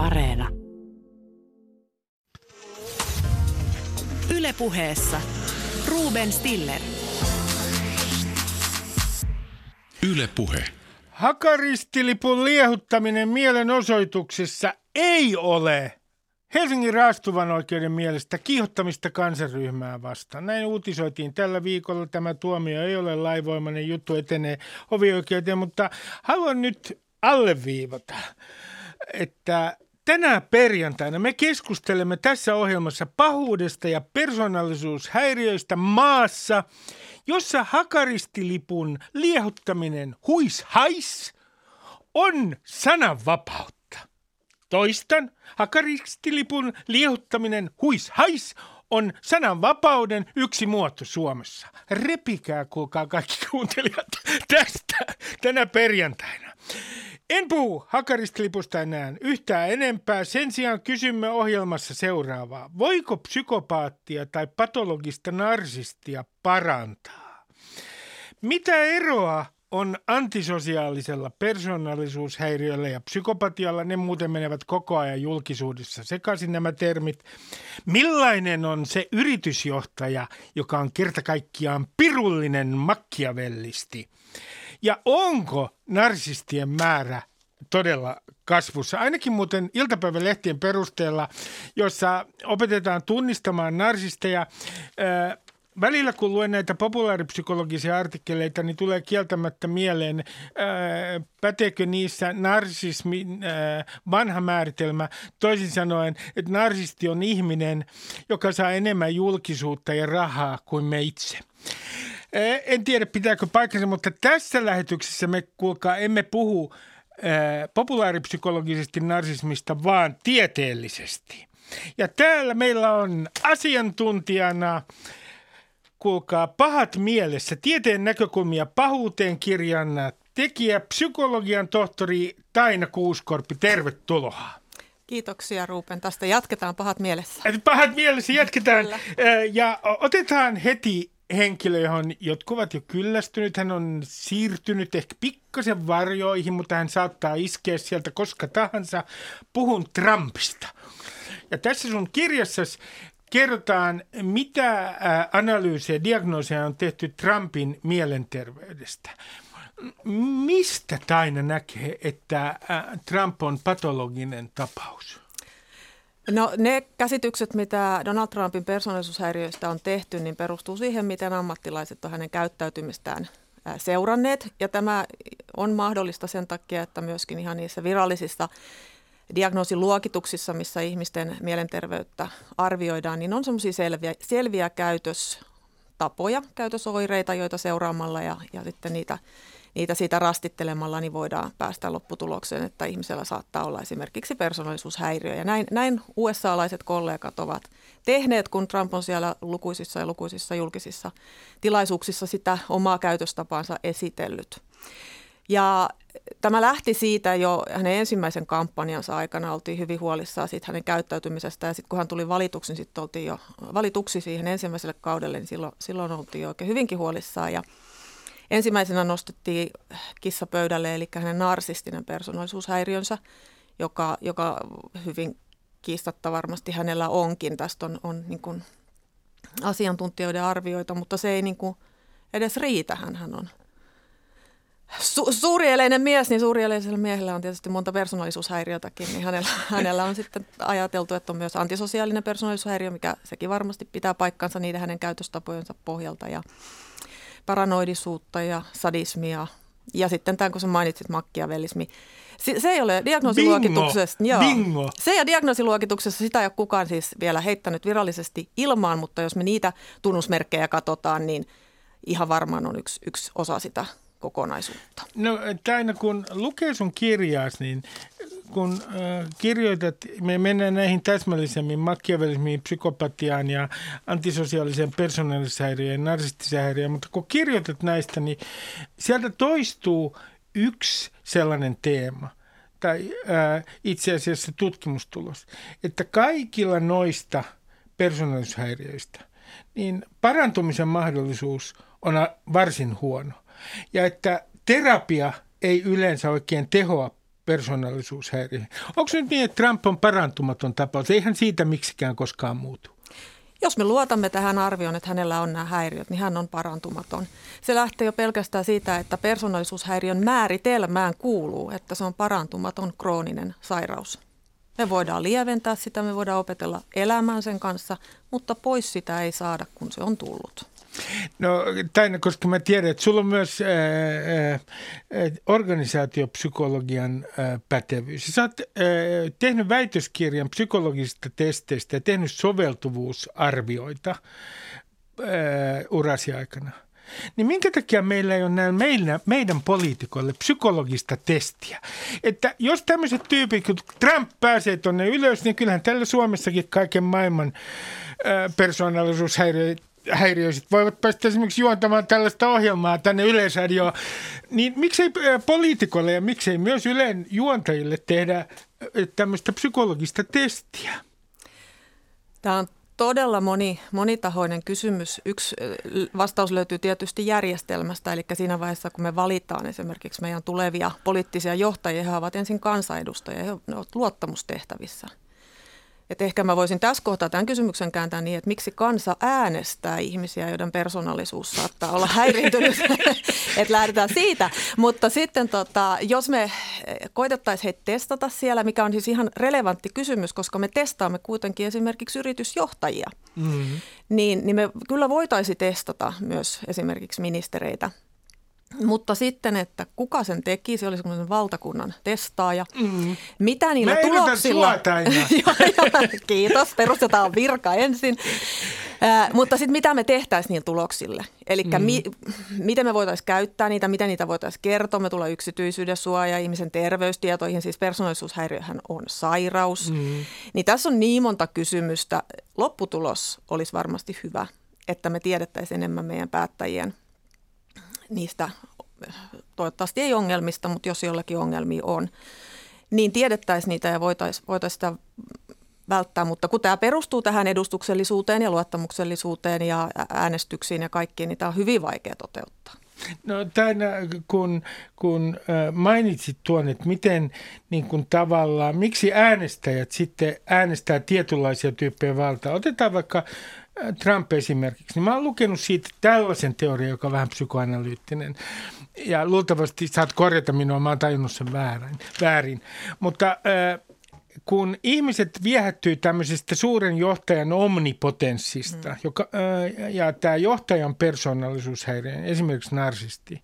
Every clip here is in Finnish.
Areena. Ylepuheessa Ruben Stiller. Ylepuhe. Hakaristilipun liehuttaminen mielenosoituksessa ei ole Helsingin raastuvan oikeuden mielestä kiihottamista kansanryhmää vastaan. Näin uutisoitiin tällä viikolla. Tämä tuomio ei ole laivoimainen juttu, etenee hovioikeuteen, mutta haluan nyt alleviivata, että tänä perjantaina me keskustelemme tässä ohjelmassa pahuudesta ja persoonallisuushäiriöistä maassa, jossa hakaristilipun liehuttaminen huis hais on sananvapautta. Toistan, hakaristilipun liehuttaminen huis hais on sananvapauden yksi muoto Suomessa. Repikää, kuulkaa kaikki kuuntelijat, tästä tänä perjantaina. En puhu hakaristilipusta enää yhtään enempää. Sen sijaan kysymme ohjelmassa seuraavaa. Voiko psykopaattia tai patologista narsistia parantaa? Mitä eroa on antisosiaalisella persoonallisuushäiriöllä ja psykopatialla. Ne muuten menevät koko ajan julkisuudessa sekaisin nämä termit. Millainen on se yritysjohtaja, joka on kerta kaikkiaan pirullinen makkiavellisti? Ja onko narsistien määrä todella kasvussa. Ainakin muuten iltapäivälehtien perusteella, jossa opetetaan tunnistamaan narsisteja välillä kun luen näitä populaaripsykologisia artikkeleita, niin tulee kieltämättä mieleen, päteekö niissä narsismin vanha määritelmä. Toisin sanoen, että narsisti on ihminen, joka saa enemmän julkisuutta ja rahaa kuin me itse. Äh, en tiedä, pitääkö paikkansa, mutta tässä lähetyksessä me kuulkaa emme puhu populaaripsykologisesti narsismista, vaan tieteellisesti. Ja täällä meillä on asiantuntijana kuulkaa, pahat mielessä, tieteen näkökulmia pahuuteen kirjan tekijä, psykologian tohtori Taina Kuuskorpi, tervetuloa. Kiitoksia Ruupen. Tästä jatketaan pahat mielessä. Pahat mielessä jatketaan. Ja otetaan heti henkilö, johon jotkut ovat jo kyllästynyt. Hän on siirtynyt ehkä pikkasen varjoihin, mutta hän saattaa iskeä sieltä koska tahansa. Puhun Trumpista. Ja tässä sun kirjassasi kerrotaan, mitä analyysejä, diagnooseja on tehty Trumpin mielenterveydestä. Mistä Taina näkee, että Trump on patologinen tapaus? No ne käsitykset, mitä Donald Trumpin persoonallisuushäiriöistä on tehty, niin perustuu siihen, miten ammattilaiset on hänen käyttäytymistään seuranneet. Ja tämä on mahdollista sen takia, että myöskin ihan niissä virallisissa diagnoosiluokituksissa, missä ihmisten mielenterveyttä arvioidaan, niin on semmoisia selviä, selviä käytöstapoja, käytösoireita, joita seuraamalla ja, ja sitten niitä, niitä siitä rastittelemalla niin voidaan päästä lopputulokseen, että ihmisellä saattaa olla esimerkiksi persoonallisuushäiriö. Ja näin, näin USA-alaiset kollegat ovat tehneet, kun Trump on siellä lukuisissa ja lukuisissa julkisissa tilaisuuksissa sitä omaa käytöstapaansa esitellyt. Ja tämä lähti siitä jo hänen ensimmäisen kampanjansa aikana, oltiin hyvin huolissaan siitä hänen käyttäytymisestä ja sitten kun hän tuli valituksi, niin sitten oltiin jo valituksi siihen ensimmäiselle kaudelle, niin silloin, silloin oltiin jo oikein hyvinkin huolissaan ja ensimmäisenä nostettiin kissa pöydälle, eli hänen narsistinen persoonallisuushäiriönsä, joka, joka hyvin kiistatta varmasti hänellä onkin. Tästä on, on niin kuin asiantuntijoiden arvioita, mutta se ei niin kuin edes riitä. Hän on su- suurieleinen mies, niin suurieleisellä miehellä on tietysti monta persoonallisuushäiriötäkin, niin hänellä, hänellä on sitten ajateltu, että on myös antisosiaalinen persoonallisuushäiriö, mikä sekin varmasti pitää paikkansa niiden hänen käytöstapojensa pohjalta ja paranoidisuutta ja sadismia ja sitten tämän, kun sä mainitsit makkiavellismi, se, se ei ole diagnoosiluokituksessa. Bingo. Joo. Bingo. Se ja diagnoosiluokituksessa sitä ei ole kukaan siis vielä heittänyt virallisesti ilmaan, mutta jos me niitä tunnusmerkkejä katsotaan, niin ihan varmaan on yksi, yksi osa sitä kokonaisuutta? No aina kun lukee sun kirjaas, niin kun äh, kirjoitat, me mennään näihin täsmällisemmin makiavelismiin, psykopatiaan ja antisosiaaliseen persoonallisuushäiriöön narsistiseen mutta kun kirjoitat näistä, niin sieltä toistuu yksi sellainen teema tai äh, itse asiassa tutkimustulos, että kaikilla noista persoonallisuushäiriöistä niin parantumisen mahdollisuus on varsin huono. Ja että terapia ei yleensä oikein tehoa persoonallisuushäiriö. Onko nyt niin, että Trump on parantumaton tapaus? Eihän siitä miksikään koskaan muutu. Jos me luotamme tähän arvioon, että hänellä on nämä häiriöt, niin hän on parantumaton. Se lähtee jo pelkästään siitä, että persoonallisuushäiriön määritelmään kuuluu, että se on parantumaton krooninen sairaus. Me voidaan lieventää sitä, me voidaan opetella elämään sen kanssa, mutta pois sitä ei saada, kun se on tullut. No Taina, koska mä tiedän, että sulla on myös ää, ää, organisaatiopsykologian ää, pätevyys. Sä oot ää, tehnyt väitöskirjan psykologisista testeistä ja tehnyt soveltuvuusarvioita ää, urasi aikana. Niin minkä takia meillä ei ole näin meillä, meidän poliitikoille psykologista testiä? Että jos tämmöiset tyypit, kun Trump pääsee tuonne ylös, niin kyllähän tällä Suomessakin kaiken maailman persoonallisuushäiriöitä häiriöiset voivat päästä esimerkiksi juontamaan tällaista ohjelmaa tänne Yleisradioon, niin miksei poliitikolle ja miksei myös Ylen juontajille tehdä tämmöistä psykologista testiä? Tämä on todella moni, monitahoinen kysymys. Yksi vastaus löytyy tietysti järjestelmästä, eli siinä vaiheessa, kun me valitaan esimerkiksi meidän tulevia poliittisia johtajia, he ovat ensin kansanedustajia, he ovat luottamustehtävissä – et ehkä mä voisin tässä kohtaa tämän kysymyksen kääntää niin, että miksi kansa äänestää ihmisiä, joiden persoonallisuus saattaa olla häiriintynyt, että lähdetään siitä. Mutta sitten tota, jos me koitettaisiin heitä testata siellä, mikä on siis ihan relevantti kysymys, koska me testaamme kuitenkin esimerkiksi yritysjohtajia, mm-hmm. niin, niin me kyllä voitaisiin testata myös esimerkiksi ministereitä – mutta sitten, että kuka sen teki, se oli semmoinen valtakunnan testaaja. Mm. Mitä niillä Mä tuloksilla... Sua, Kiitos, perustetaan virka ensin. Äh, mutta sitten mitä me tehtäisiin niillä tuloksille? Eli mm. mi- miten me voitaisiin käyttää niitä, miten niitä voitaisiin kertoa. Me tulee yksityisyyden suoja, ihmisen terveystietoihin, siis persoonallisuushäiriöhän on sairaus. Mm. Niin tässä on niin monta kysymystä. Lopputulos olisi varmasti hyvä, että me tiedettäisiin enemmän meidän päättäjien niistä toivottavasti ei ongelmista, mutta jos jollakin ongelmia on, niin tiedettäisiin niitä ja voitaisiin voitais sitä välttää. Mutta kun tämä perustuu tähän edustuksellisuuteen ja luottamuksellisuuteen ja äänestyksiin ja kaikkiin, niin tämä on hyvin vaikea toteuttaa. No tänä, kun, kun mainitsit tuon, että miten niin kuin tavallaan, miksi äänestäjät sitten äänestää tietynlaisia tyyppejä valtaa. Otetaan vaikka Trump esimerkiksi, niin mä oon lukenut siitä tällaisen teorian, joka on vähän psykoanalyyttinen. Ja luultavasti saat korjata minua, mä oon tajunnut sen väärin. väärin. Mutta äh, kun ihmiset viehättyy tämmöisestä suuren johtajan omnipotenssista, mm. joka, äh, ja tämä johtajan persoonallisuushäiriö, esimerkiksi narsisti,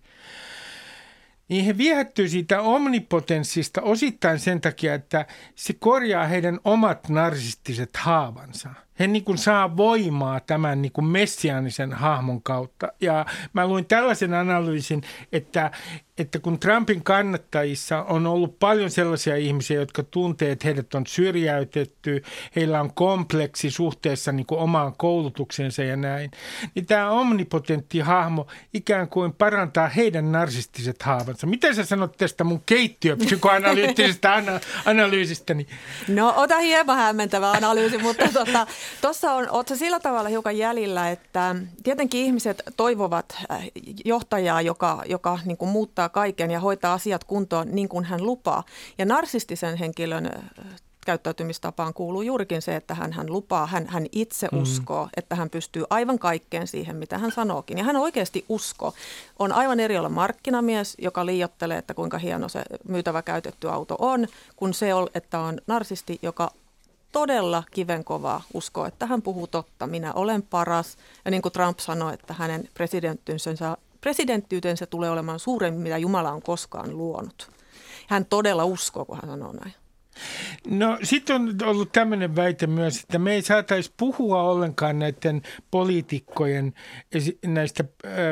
niin he viehättyy siitä omnipotenssista osittain sen takia, että se korjaa heidän omat narsistiset haavansa – he niin kuin saa voimaa tämän niin kuin messiaanisen hahmon kautta. Ja mä luin tällaisen analyysin, että, että kun Trumpin kannattajissa on ollut paljon sellaisia ihmisiä, jotka tuntee, että heidät on syrjäytetty, heillä on kompleksi suhteessa niin kuin omaan koulutuksensa ja näin, niin tämä omnipotentti hahmo ikään kuin parantaa heidän narsistiset haavansa. Miten sä sanot tästä mun keittiöpsykoanalyyttisestä ana- analyysistäni? No ota hieman hämmentävä analyysi, mutta tota, Tuossa on, oletko sillä tavalla hiukan jäljellä, että tietenkin ihmiset toivovat äh, johtajaa, joka, joka niin kuin muuttaa kaiken ja hoitaa asiat kuntoon niin kuin hän lupaa. Ja narsistisen henkilön käyttäytymistapaan kuuluu juurikin se, että hän, hän lupaa, hän, hän itse mm. uskoo, että hän pystyy aivan kaikkeen siihen, mitä hän sanookin. Ja hän oikeasti uskoo. On aivan eri olla markkinamies, joka liiottelee, että kuinka hieno se myytävä käytetty auto on, kun se, että on narsisti, joka todella kivenkovaa uskoa, että hän puhuu totta. Minä olen paras. Ja niin kuin Trump sanoi, että hänen presidenttiytensä, presidenttiytensä tulee olemaan suuremmin, mitä Jumala on koskaan luonut. Hän todella uskoo, kun hän sanoo näin. No sitten on ollut tämmöinen väite myös, että me ei saataisi puhua ollenkaan näiden poliitikkojen näistä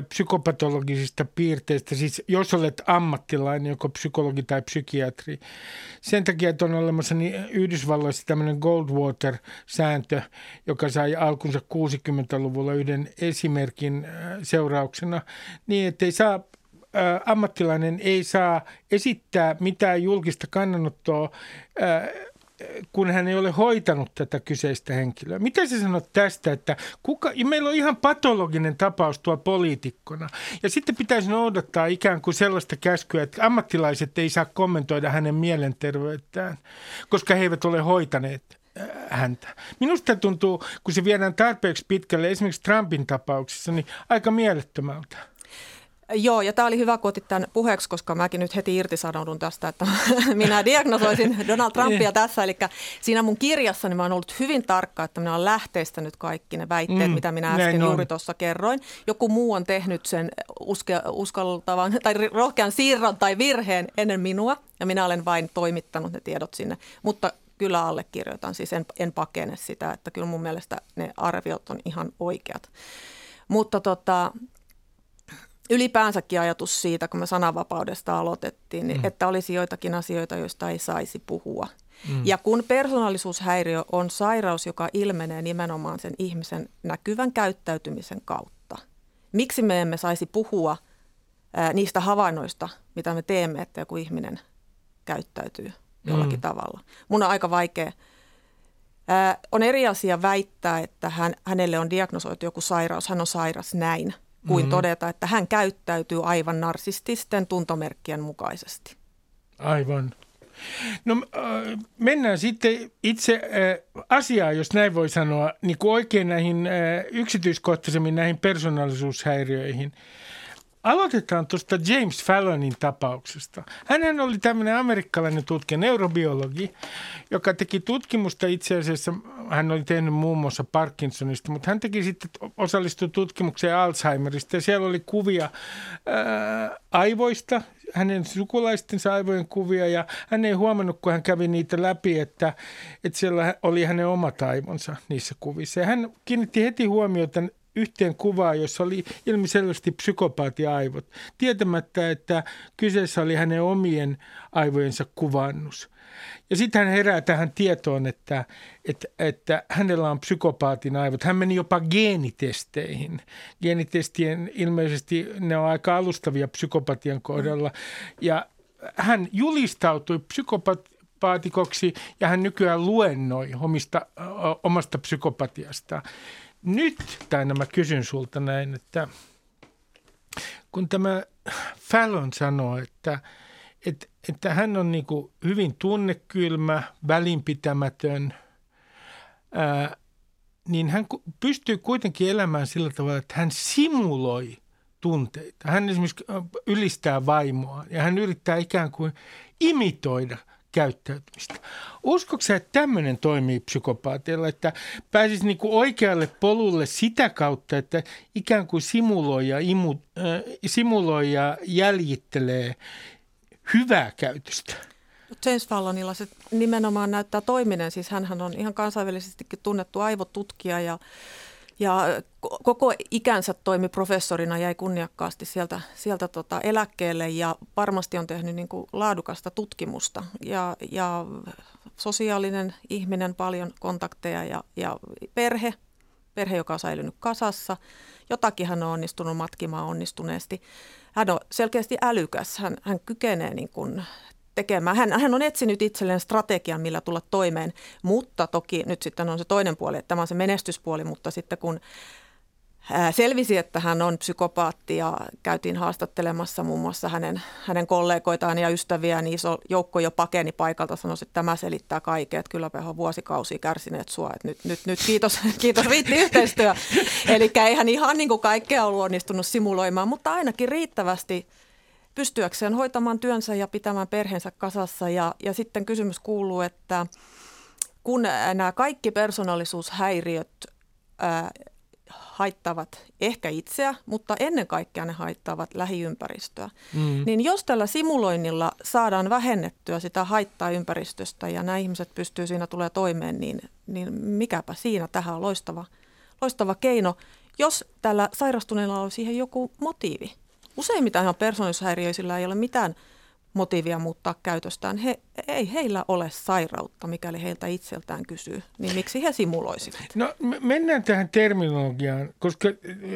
psykopatologisista piirteistä. Siis jos olet ammattilainen, joko psykologi tai psykiatri. Sen takia, että on olemassa niin Yhdysvalloissa tämmöinen Goldwater-sääntö, joka sai alkunsa 60-luvulla yhden esimerkin seurauksena, niin että ei saa ammattilainen ei saa esittää mitään julkista kannanottoa kun hän ei ole hoitanut tätä kyseistä henkilöä. Mitä sä sanot tästä, että kuka, ja meillä on ihan patologinen tapaus tuo poliitikkona. Ja sitten pitäisi noudattaa ikään kuin sellaista käskyä, että ammattilaiset ei saa kommentoida hänen mielenterveyttään, koska he eivät ole hoitaneet häntä. Minusta tuntuu, kun se viedään tarpeeksi pitkälle, esimerkiksi Trumpin tapauksessa, niin aika mielettömältä. Joo, ja tämä oli hyvä, kun otit tämän puheeksi, koska mäkin nyt heti irtisanoudun tästä, että minä diagnosoisin Donald Trumpia niin. tässä. Eli siinä mun kirjassani mä oon ollut hyvin tarkka, että minä olen lähteistänyt kaikki ne väitteet, mm, mitä minä äsken juuri tuossa kerroin. Joku muu on tehnyt sen uske, uskaltavan tai rohkean siirron tai virheen ennen minua, ja minä olen vain toimittanut ne tiedot sinne. Mutta kyllä allekirjoitan, siis en, en pakene sitä, että kyllä mun mielestä ne arviot on ihan oikeat. Mutta tota, ylipäänsäkin ajatus siitä, kun me sananvapaudesta aloitettiin, niin mm. että olisi joitakin asioita, joista ei saisi puhua. Mm. Ja kun persoonallisuushäiriö on sairaus, joka ilmenee nimenomaan sen ihmisen näkyvän käyttäytymisen kautta. Miksi me emme saisi puhua ää, niistä havainnoista, mitä me teemme, että joku ihminen käyttäytyy jollakin mm. tavalla? Mun on aika vaikea. Ää, on eri asia väittää, että hän, hänelle on diagnosoitu joku sairaus, hän on sairas näin – kuin mm. todeta, että hän käyttäytyy aivan narsististen tuntomerkkien mukaisesti. Aivan. No äh, mennään sitten itse äh, asiaan, jos näin voi sanoa, niin kuin oikein näihin äh, yksityiskohtaisemmin näihin persoonallisuushäiriöihin. Aloitetaan tuosta James Fallonin tapauksesta. Hän oli tämmöinen amerikkalainen tutkija, neurobiologi, joka teki tutkimusta itse asiassa, hän oli tehnyt muun muassa Parkinsonista, mutta hän teki sitten, osallistui tutkimukseen Alzheimerista ja siellä oli kuvia ää, aivoista, hänen sukulaistensa aivojen kuvia ja hän ei huomannut, kun hän kävi niitä läpi, että, että siellä oli hänen omat aivonsa niissä kuvissa. Ja hän kiinnitti heti huomiota yhteen kuvaan, jossa oli ilmiselvästi psykopaatiaivot, tietämättä, että kyseessä oli hänen omien aivojensa kuvannus. Ja sitten hän herää tähän tietoon, että, että, että hänellä on psykopaatin aivot. Hän meni jopa geenitesteihin. Geenitestien ilmeisesti ne on aika alustavia psykopatian kohdalla. Ja hän julistautui psykopaatikoksi ja hän nykyään luennoi omista, omasta psykopatiasta. Nyt, tai mä kysyn sulta näin, että kun tämä Fallon sanoo, että, että, että hän on niin hyvin tunnekylmä, välinpitämätön, ää, niin hän pystyy kuitenkin elämään sillä tavalla, että hän simuloi tunteita. Hän esimerkiksi ylistää vaimoa ja hän yrittää ikään kuin imitoida – käyttäytymistä. Uskotko että tämmöinen toimii psykopaatilla, että pääsisi niin kuin oikealle polulle sitä kautta, että ikään kuin simuloi ja, imu, äh, simuloi ja jäljittelee hyvää käytöstä? James Fallonilla se nimenomaan näyttää toiminen. Siis hän on ihan kansainvälisestikin tunnettu aivotutkija ja ja koko ikänsä toimi professorina, jäi kunniakkaasti sieltä, sieltä tota eläkkeelle ja varmasti on tehnyt niin kuin laadukasta tutkimusta. Ja, ja sosiaalinen ihminen, paljon kontakteja ja, ja perhe, perhe, joka on säilynyt kasassa. Jotakin hän on onnistunut matkimaan onnistuneesti. Hän on selkeästi älykäs. Hän, hän kykenee niin kuin tekemään. Hän, hän on etsinyt itselleen strategian, millä tulla toimeen, mutta toki nyt sitten on se toinen puoli, että tämä on se menestyspuoli, mutta sitten kun selvisi, että hän on psykopaatti ja käytiin haastattelemassa muun muassa hänen, hänen kollegoitaan ja ystäviään, niin iso joukko jo pakeni paikalta, sanoi, että tämä selittää kaiken, että kyllä on vuosikausia kärsineet sua, että nyt, nyt, nyt kiitos, kiitos riitti yhteistyö. Eli eihän ihan niin kuin kaikkea ollut onnistunut simuloimaan, mutta ainakin riittävästi – pystyäkseen hoitamaan työnsä ja pitämään perheensä kasassa. Ja, ja sitten kysymys kuuluu, että kun nämä kaikki persoonallisuushäiriöt ää, haittavat ehkä itseä, mutta ennen kaikkea ne haittavat lähiympäristöä. Mm. Niin jos tällä simuloinnilla saadaan vähennettyä sitä haittaa ympäristöstä ja nämä ihmiset pystyy siinä tulee toimeen, niin, niin mikäpä siinä tähän on loistava, loistava keino, jos tällä sairastuneella on siihen joku motiivi. Useimmiten ihan persoonallisuushäiriöisillä ei ole mitään motiivia muuttaa käytöstään. He ei heillä ole sairautta, mikäli heiltä itseltään kysyy, niin miksi he simuloisivat? No mennään tähän terminologiaan, koska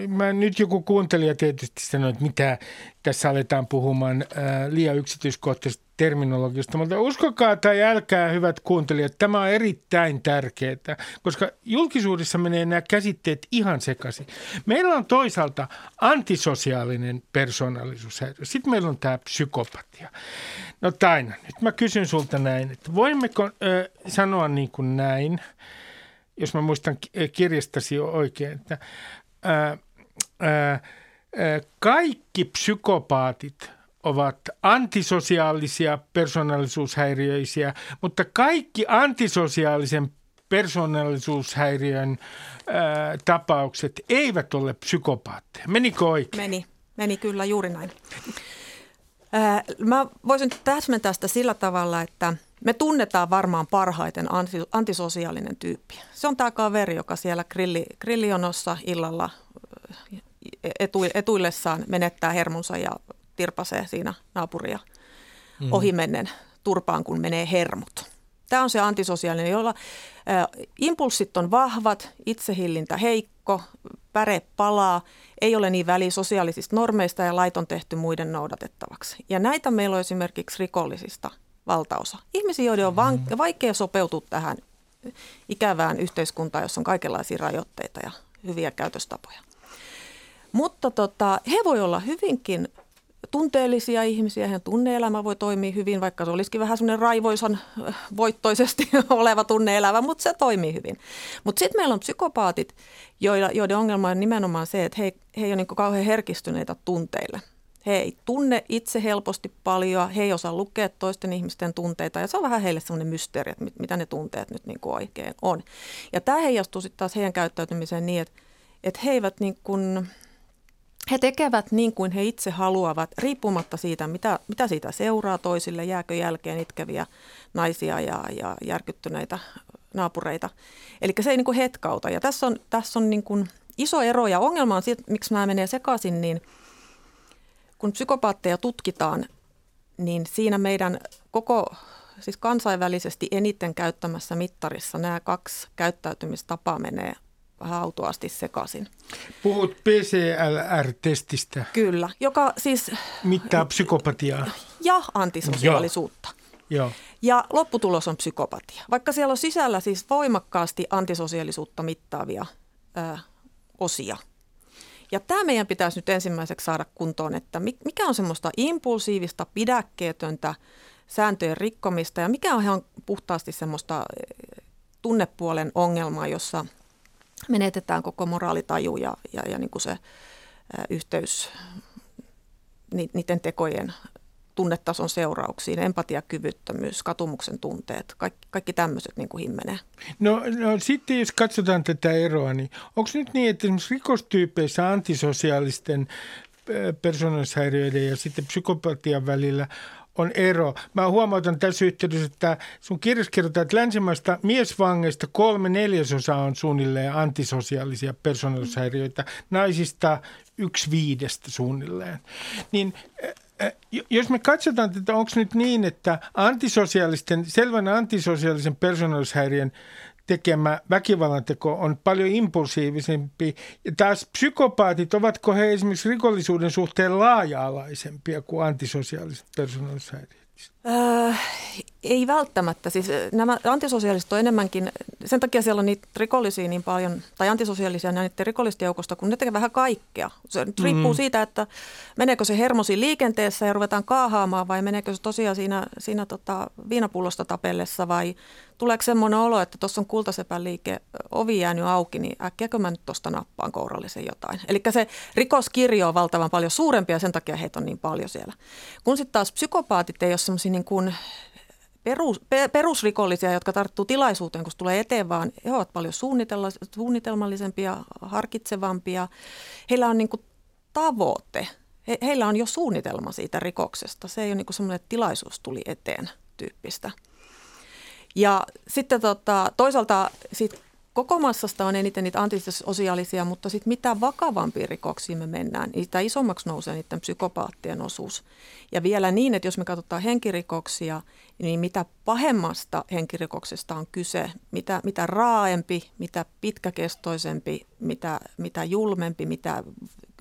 mä nyt joku kuuntelija tietysti sanoi, että mitä tässä aletaan puhumaan ää, liian yksityiskohtaisesti terminologiasta, mutta uskokaa tai älkää, hyvät kuuntelijat, tämä on erittäin tärkeää, koska julkisuudessa menee nämä käsitteet ihan sekaisin. Meillä on toisaalta antisosiaalinen persoonallisuushäiriö, sitten meillä on tämä psykopatia. No Taina, nyt mä kysyn sulta näin, että voimmeko äh, sanoa niin kuin näin, jos mä muistan kirjastasi oikein, että äh, äh, kaikki psykopaatit ovat antisosiaalisia persoonallisuushäiriöisiä, mutta kaikki antisosiaalisen persoonallisuushäiriön ää, tapaukset eivät ole psykopaatteja. Menikö oikein? Meni, meni kyllä juuri näin. Ää, mä voisin täsmentää sitä sillä tavalla, että me tunnetaan varmaan parhaiten anti, antisosiaalinen tyyppi. Se on tämä kaveri, joka siellä grilli, grillionossa illalla etu, etuillessaan menettää hermonsa ja tirpasee siinä naapuria mm. ohimennen turpaan, kun menee hermot. Tämä on se antisosiaalinen, jolla ä, impulssit on vahvat, itsehillintä heikko, päre palaa, ei ole niin väliä sosiaalisista normeista ja lait on tehty muiden noudatettavaksi. Ja näitä meillä on esimerkiksi rikollisista valtaosa. Ihmisiä, joiden on van- mm. vaikea sopeutua tähän ikävään yhteiskuntaan, jossa on kaikenlaisia rajoitteita ja hyviä käytöstapoja. Mutta tota, he voi olla hyvinkin tunteellisia ihmisiä, heidän tunneelämä voi toimia hyvin, vaikka se olisikin vähän semmoinen raivoisan äh, voittoisesti oleva tunneelämä, mutta se toimii hyvin. Mutta sitten meillä on psykopaatit, joiden, ongelma on nimenomaan se, että he, he ei ole niin kauhean herkistyneitä tunteille. He ei tunne itse helposti paljon, he ei osaa lukea toisten ihmisten tunteita ja se on vähän heille semmoinen mysteeri, että mitä ne tunteet nyt niin kuin oikein on. Ja tämä heijastuu sitten taas heidän käyttäytymiseen niin, että, että he eivät niin kuin, he tekevät niin kuin he itse haluavat, riippumatta siitä, mitä, mitä siitä seuraa toisille, jääkö jälkeen itkeviä naisia ja, ja järkyttyneitä naapureita. Eli se ei niin kuin hetkauta. Ja tässä on, tässä on niin kuin iso ero ja ongelma on siitä, miksi nämä menee sekaisin, niin kun psykopaatteja tutkitaan, niin siinä meidän koko siis kansainvälisesti eniten käyttämässä mittarissa nämä kaksi käyttäytymistapaa menee vähän autuasti sekaisin. Puhut PCLR-testistä. Kyllä, joka siis... Mittaa psykopatiaa. Ja antisosiaalisuutta. Joo. Ja lopputulos on psykopatia. Vaikka siellä on sisällä siis voimakkaasti antisosiaalisuutta mittaavia ö, osia. Ja tämä meidän pitäisi nyt ensimmäiseksi saada kuntoon, että mikä on semmoista impulsiivista, pidäkkeetöntä sääntöjen rikkomista ja mikä on ihan puhtaasti semmoista tunnepuolen ongelmaa, jossa – menetetään koko moraalitaju ja, ja, ja niin kuin se yhteys niiden tekojen tunnetason seurauksiin, empatiakyvyttömyys, katumuksen tunteet, kaikki, kaikki tämmöiset niin kuin himmenee. No, no sitten jos katsotaan tätä eroa, niin onko nyt niin, että esimerkiksi rikostyypeissä antisosiaalisten persoonallisuushäiriöiden ja sitten psykopatian välillä on ero. Mä huomautan tässä yhteydessä, että sun kirjassa kerrotaan, että länsimaista miesvangeista kolme neljäsosaa on suunnilleen antisosiaalisia persoonallisuushäiriöitä, naisista yksi viidestä suunnilleen. Niin jos me katsotaan että onko nyt niin, että antisosiaalisten, selvän antisosiaalisen persoonallisuushäiriön tekemä väkivallanteko on paljon impulsiivisempi. Ja taas psykopaatit, ovatko he esimerkiksi rikollisuuden suhteen laaja-alaisempia kuin antisosiaaliset persoonallisuushäiriöt? Äh, ei välttämättä. Siis nämä antisosiaaliset on enemmänkin, sen takia siellä on niitä rikollisia niin paljon, tai antisosiaalisia näiden rikollisten joukosta, kun ne tekee vähän kaikkea. Se nyt riippuu mm. siitä, että meneekö se hermosi liikenteessä ja ruvetaan kaahaamaan, vai meneekö se tosiaan siinä, siinä tota viinapullosta tapellessa, vai tuleeko semmoinen olo, että tuossa on kultasepän liike, ovi jäänyt auki, niin äkkiäkö mä nyt tuosta nappaan kourallisen jotain. Eli se rikoskirjo on valtavan paljon suurempi ja sen takia heitä on niin paljon siellä. Kun sitten taas psykopaatit ei ole semmoisia niin kuin perus, perusrikollisia, jotka tarttuu tilaisuuteen, kun tulee eteen, vaan he ovat paljon suunnitelmallisempia, harkitsevampia. Heillä on niin kuin tavoite. He, heillä on jo suunnitelma siitä rikoksesta. Se ei ole niin semmoinen, että tilaisuus tuli eteen tyyppistä. Ja sitten tota, toisaalta sit koko massasta on eniten niitä antisosiaalisia, mutta sitten mitä vakavampiin rikoksiin me mennään, niin sitä isommaksi nousee niiden psykopaattien osuus. Ja vielä niin, että jos me katsotaan henkirikoksia, niin mitä pahemmasta henkirikoksesta on kyse, mitä, mitä raaempi, mitä pitkäkestoisempi, mitä, mitä julmempi, mitä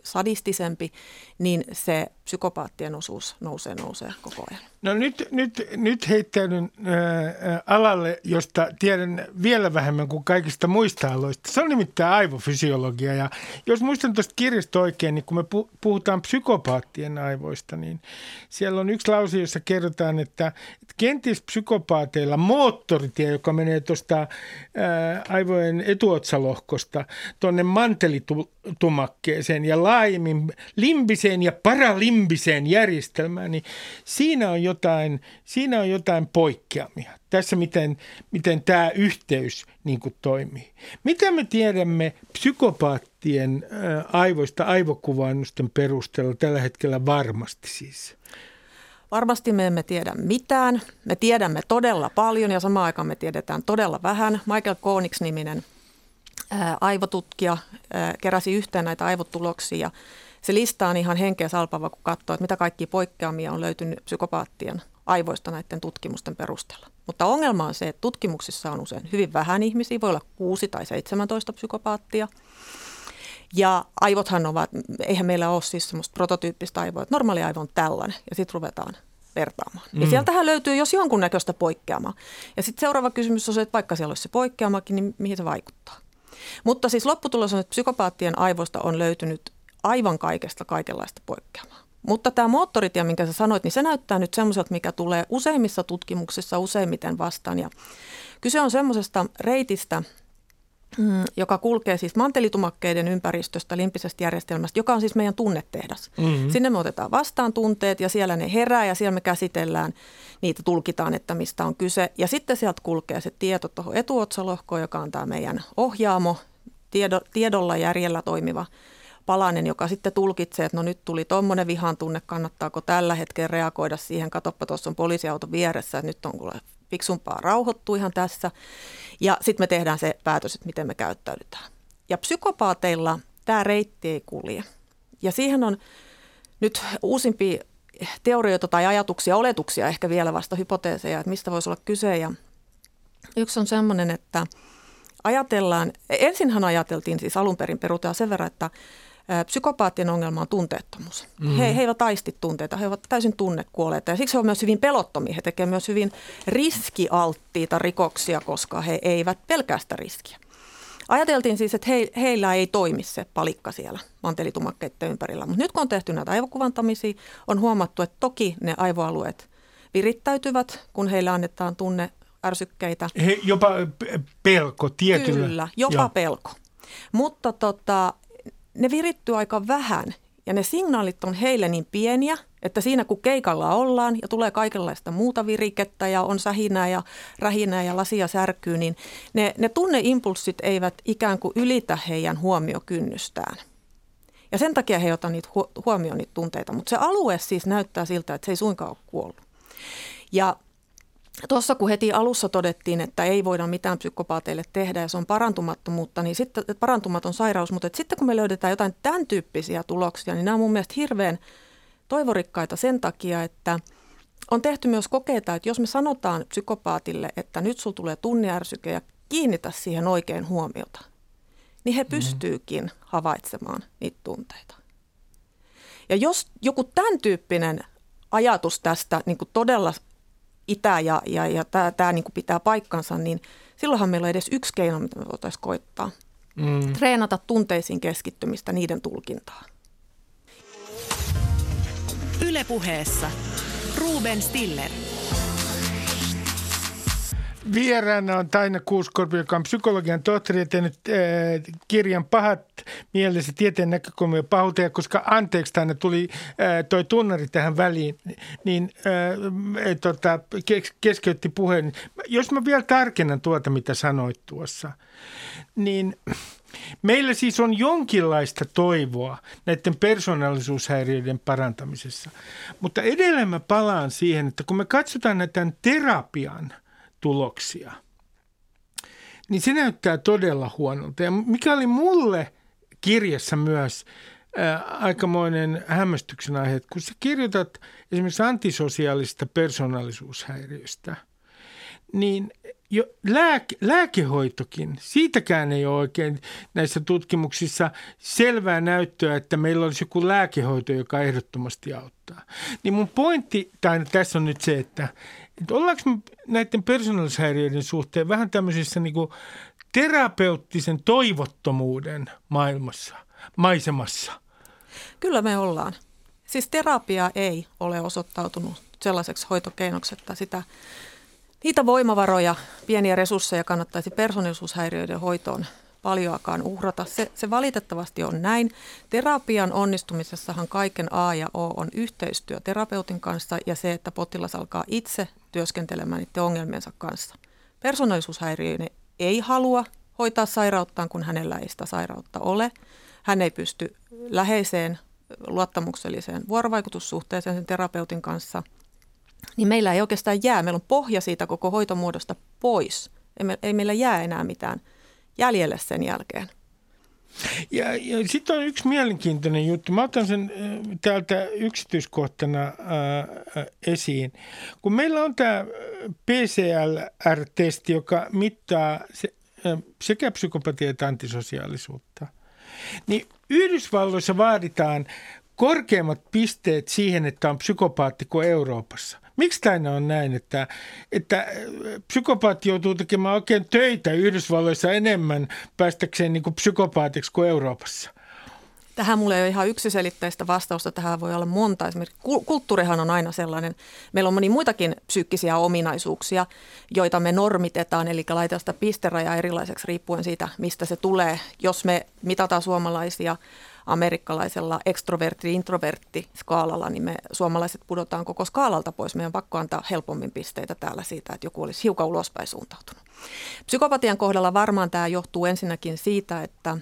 sadistisempi, niin se psykopaattien osuus nousee, nousee koko ajan. No nyt, nyt, nyt heittäydyn äh, alalle, josta tiedän vielä vähemmän kuin kaikista muista aloista. Se on nimittäin aivofysiologia ja jos muistan tuosta kirjasta oikein, niin kun me puhutaan psykopaattien aivoista, niin siellä on yksi lause, jossa kerrotaan, että, että kenties psykopaateilla moottoritie, joka menee tuosta aivojen etuotsalohkosta tuonne mantelitumakkeeseen ja laajemmin limbiseen ja paralimbiseen järjestelmään, niin siinä on jotain, siinä on jotain poikkeamia. Tässä miten, miten tämä yhteys niin kuin toimii. Mitä me tiedämme psykopaattien aivoista aivokuvannusten perusteella tällä hetkellä varmasti siis? Varmasti me emme tiedä mitään. Me tiedämme todella paljon ja samaan aikaan me tiedetään todella vähän. Michael Kooniks-niminen aivotutkija keräsi yhteen näitä aivotuloksia. Se lista on ihan henkeä salpava, kun katsoo, että mitä kaikki poikkeamia on löytynyt psykopaattien aivoista näiden tutkimusten perusteella. Mutta ongelma on se, että tutkimuksissa on usein hyvin vähän ihmisiä, voi olla 6 tai 17 psykopaattia. Ja aivothan ovat, eihän meillä ole siis semmoista prototyyppistä aivoa, että normaali aivo on tällainen ja sitten ruvetaan vertaamaan. Mm. Ja sieltähän löytyy jos jonkunnäköistä poikkeamaa. Ja sitten seuraava kysymys on se, että vaikka siellä olisi se poikkeamakin, niin mihin se vaikuttaa. Mutta siis lopputulos on, että psykopaattien aivoista on löytynyt aivan kaikesta kaikenlaista poikkeamaa. Mutta tämä moottoritie, minkä sä sanoit, niin se näyttää nyt semmoiselta, mikä tulee useimmissa tutkimuksissa useimmiten vastaan. Ja kyse on semmoisesta reitistä, mm, joka kulkee siis mantelitumakkeiden ympäristöstä, limpisestä järjestelmästä, joka on siis meidän tunnetehdas. Mm-hmm. Sinne me otetaan vastaan tunteet ja siellä ne herää ja siellä me käsitellään, niitä tulkitaan, että mistä on kyse. Ja sitten sieltä kulkee se tieto tuohon etuotsalohkoon, joka on tämä meidän ohjaamo, tiedo, tiedolla järjellä toimiva palanen, joka sitten tulkitsee, että no nyt tuli tuommoinen vihan tunne, kannattaako tällä hetkellä reagoida siihen, katoppa tuossa on poliisiauto vieressä, että nyt on kuule fiksumpaa rauhoittua ihan tässä. Ja sitten me tehdään se päätös, että miten me käyttäydytään. Ja psykopaateilla tämä reitti ei kulje. Ja siihen on nyt uusimpia teorioita tai ajatuksia, oletuksia, ehkä vielä vasta hypoteeseja, että mistä voisi olla kyse. Ja yksi on semmoinen, että ajatellaan, ensinhän ajateltiin siis alun perin perutaan sen verran, että psykopaattien ongelma on tunteettomuus. Mm. He, he eivät aisti tunteita, he ovat täysin tunnekuolleita ja siksi he ovat myös hyvin pelottomia. He tekevät myös hyvin riskialttiita rikoksia, koska he eivät pelkää sitä riskiä. Ajateltiin siis, että he, heillä ei toimi se palikka siellä mantelitumakkeiden ympärillä, mutta nyt kun on tehty näitä aivokuvantamisia, on huomattu, että toki ne aivoalueet virittäytyvät, kun heillä annetaan tunne ärsykkeitä. He, jopa pelko tietyllä. Kyllä, jopa Joo. pelko. Mutta tota, ne virittyy aika vähän ja ne signaalit on heille niin pieniä, että siinä kun keikalla ollaan ja tulee kaikenlaista muuta virikettä ja on sähinää ja rähinää ja lasia särkyy, niin ne, ne tunneimpulssit eivät ikään kuin ylitä heidän huomiokynnystään. Ja sen takia he ota niitä huomioon niitä tunteita, mutta se alue siis näyttää siltä, että se ei suinkaan ole kuollut. Ja Tuossa kun heti alussa todettiin, että ei voida mitään psykopaateille tehdä ja se on parantumattomuutta, niin sitten parantumaton sairaus, mutta sitten kun me löydetään jotain tämän tyyppisiä tuloksia, niin nämä on mun mielestä hirveän toivorikkaita sen takia, että on tehty myös kokeita, että jos me sanotaan psykopaatille, että nyt sulla tulee tunniärsyke ja kiinnitä siihen oikein huomiota, niin he mm-hmm. pystyykin havaitsemaan niitä tunteita. Ja jos joku tämän tyyppinen ajatus tästä niin kuin todella itä ja, ja, ja tämä, tämä niin pitää paikkansa, niin silloinhan meillä on edes yksi keino, mitä me voitaisiin koittaa. Mm. Treenata tunteisiin keskittymistä, niiden tulkintaa. Ylepuheessa Ruben Stiller. Vieraana on Taina Kuuskorpi, joka on psykologian tohtori ja tehnyt äh, kirjan Pahat mielessä tieteen näkökulmia pahuuteen. Koska anteeksi Taina tuli äh, toi tunnari tähän väliin, niin äh, tota, keskeytti puheen. Jos mä vielä tarkennan tuota, mitä sanoit tuossa, niin Meillä siis on jonkinlaista toivoa näiden persoonallisuushäiriöiden parantamisessa. Mutta edelleen mä palaan siihen, että kun me katsotaan näitä terapian – tuloksia, niin se näyttää todella huonolta. Ja mikä oli mulle kirjassa myös ää, aikamoinen hämmästyksen aihe, että kun sä kirjoitat esimerkiksi antisosiaalista persoonallisuushäiriöstä, niin jo lääke, lääkehoitokin, siitäkään ei ole oikein näissä tutkimuksissa selvää näyttöä, että meillä olisi joku lääkehoito, joka ehdottomasti auttaa. Niin mun pointti tai tässä on nyt se, että, että ollaanko me näiden persoonallisuushäiriöiden suhteen vähän tämmöisessä niin kuin terapeuttisen toivottomuuden maailmassa, maisemassa? Kyllä me ollaan. Siis terapia ei ole osoittautunut sellaiseksi hoitokeinoksi, että sitä Niitä voimavaroja, pieniä resursseja kannattaisi persoonallisuushäiriöiden hoitoon paljoakaan uhrata. Se, se valitettavasti on näin. Terapian onnistumisessahan kaiken A ja O on yhteistyö terapeutin kanssa ja se, että potilas alkaa itse työskentelemään niiden ongelmiensa kanssa. Persoonallisuushäiriöinen ei halua hoitaa sairauttaan, kun hänellä ei sitä sairautta ole. Hän ei pysty läheiseen luottamukselliseen vuorovaikutussuhteeseen sen terapeutin kanssa – niin meillä ei oikeastaan jää, meillä on pohja siitä koko hoitomuodosta pois. Ei, me, ei meillä jää enää mitään jäljelle sen jälkeen. Ja, ja sitten on yksi mielenkiintoinen juttu. Mä otan sen äh, täältä yksityiskohtana ää, äh, esiin. Kun meillä on tämä PCLR-testi, joka mittaa se, äh, sekä psykopatia että antisosiaalisuutta, niin Yhdysvalloissa vaaditaan korkeimmat pisteet siihen, että on psykopaatti kuin Euroopassa. Miksi tämä on näin, että, että äh, psykopaatti joutuu tekemään oikein töitä Yhdysvalloissa enemmän päästäkseen niin kuin psykopaatiksi kuin Euroopassa? Tähän mulle ei ole ihan yksiselitteistä vastausta. Tähän voi olla monta. Esimerkiksi kulttuurihan on aina sellainen. Meillä on moni muitakin psyykkisiä ominaisuuksia, joita me normitetaan, eli laitetaan sitä pisterajaa erilaiseksi riippuen siitä, mistä se tulee. Jos me mitataan suomalaisia amerikkalaisella ekstrovertti-introvertti skaalalla, niin me suomalaiset pudotaan koko skaalalta pois. Meidän on pakko antaa helpommin pisteitä täällä siitä, että joku olisi hiukan ulospäin suuntautunut. Psykopatian kohdalla varmaan tämä johtuu ensinnäkin siitä, että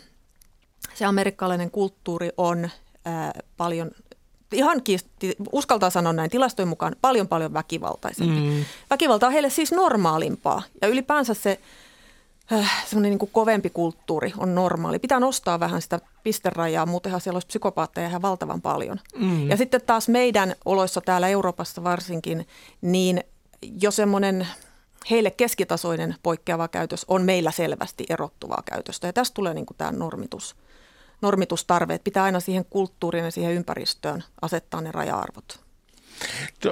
se amerikkalainen kulttuuri on ää, paljon ihan kiisti, uskaltaa sanoa näin tilastojen mukaan paljon paljon väkivaltaisempi. Mm. Väkivalta on heille siis normaalimpaa ja ylipäänsä se äh, semmoinen niin kovempi kulttuuri on normaali. Pitää nostaa vähän sitä pisterajaa, muutenhan siellä olisi psykopaatteja ihan valtavan paljon. Mm. Ja sitten taas meidän oloissa täällä Euroopassa varsinkin, niin jo semmoinen heille keskitasoinen poikkeava käytös on meillä selvästi erottuvaa käytöstä. Ja tästä tulee niin kuin tämä normitus, normitustarve, että pitää aina siihen kulttuuriin ja siihen ympäristöön asettaa ne raja-arvot.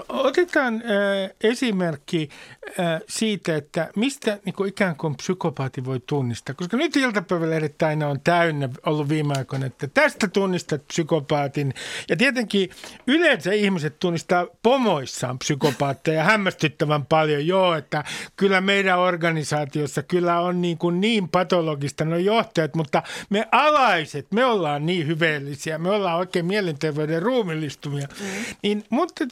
Otetaan äh, esimerkki äh, siitä, että mistä niin kuin ikään kuin psykopaati voi tunnistaa. Koska nyt iltapäivälehdet aina on täynnä ollut viime aikoina, että tästä tunnistat psykopaatin. Ja tietenkin yleensä ihmiset tunnistaa pomoissaan psykopaatteja hämmästyttävän paljon. Joo, että kyllä meidän organisaatiossa kyllä on niin, kuin niin patologista no johtajat, mutta me alaiset, me ollaan niin hyveellisiä, me ollaan oikein mielenterveyden ruumillistumia. Mm. Niin, mutta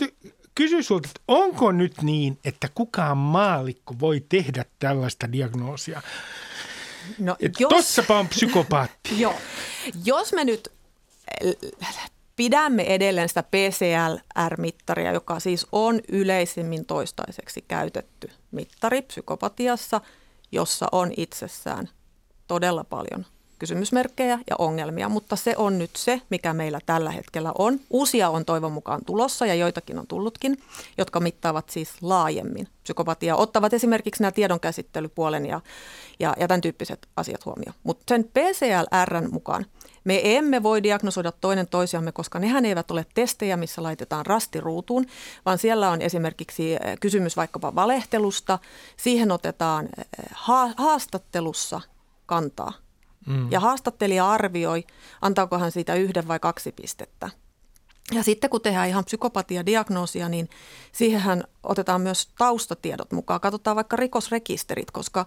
kysy sulta, että onko nyt niin, että kukaan maalikko voi tehdä tällaista diagnoosia? No, jos... Tossapa on psykopaatti. Joo. Jos me nyt pidämme edelleen sitä PCLR-mittaria, joka siis on yleisimmin toistaiseksi käytetty mittari psykopatiassa, jossa on itsessään todella paljon kysymysmerkkejä ja ongelmia, mutta se on nyt se, mikä meillä tällä hetkellä on. Uusia on toivon mukaan tulossa ja joitakin on tullutkin, jotka mittaavat siis laajemmin psykopatiaa. Ottavat esimerkiksi nämä tiedonkäsittelypuolen ja, ja, ja tämän tyyppiset asiat huomioon. Mutta sen PCLRn mukaan me emme voi diagnosoida toinen toisiamme, koska nehän eivät ole testejä, missä laitetaan rasti ruutuun, vaan siellä on esimerkiksi eh, kysymys vaikkapa valehtelusta. Siihen otetaan eh, haastattelussa kantaa Mm. Ja haastattelija arvioi, antaako hän siitä yhden vai kaksi pistettä. Ja sitten kun tehdään ihan psykopatiadiagnoosia, niin siihenhän otetaan myös taustatiedot mukaan. Katsotaan vaikka rikosrekisterit, koska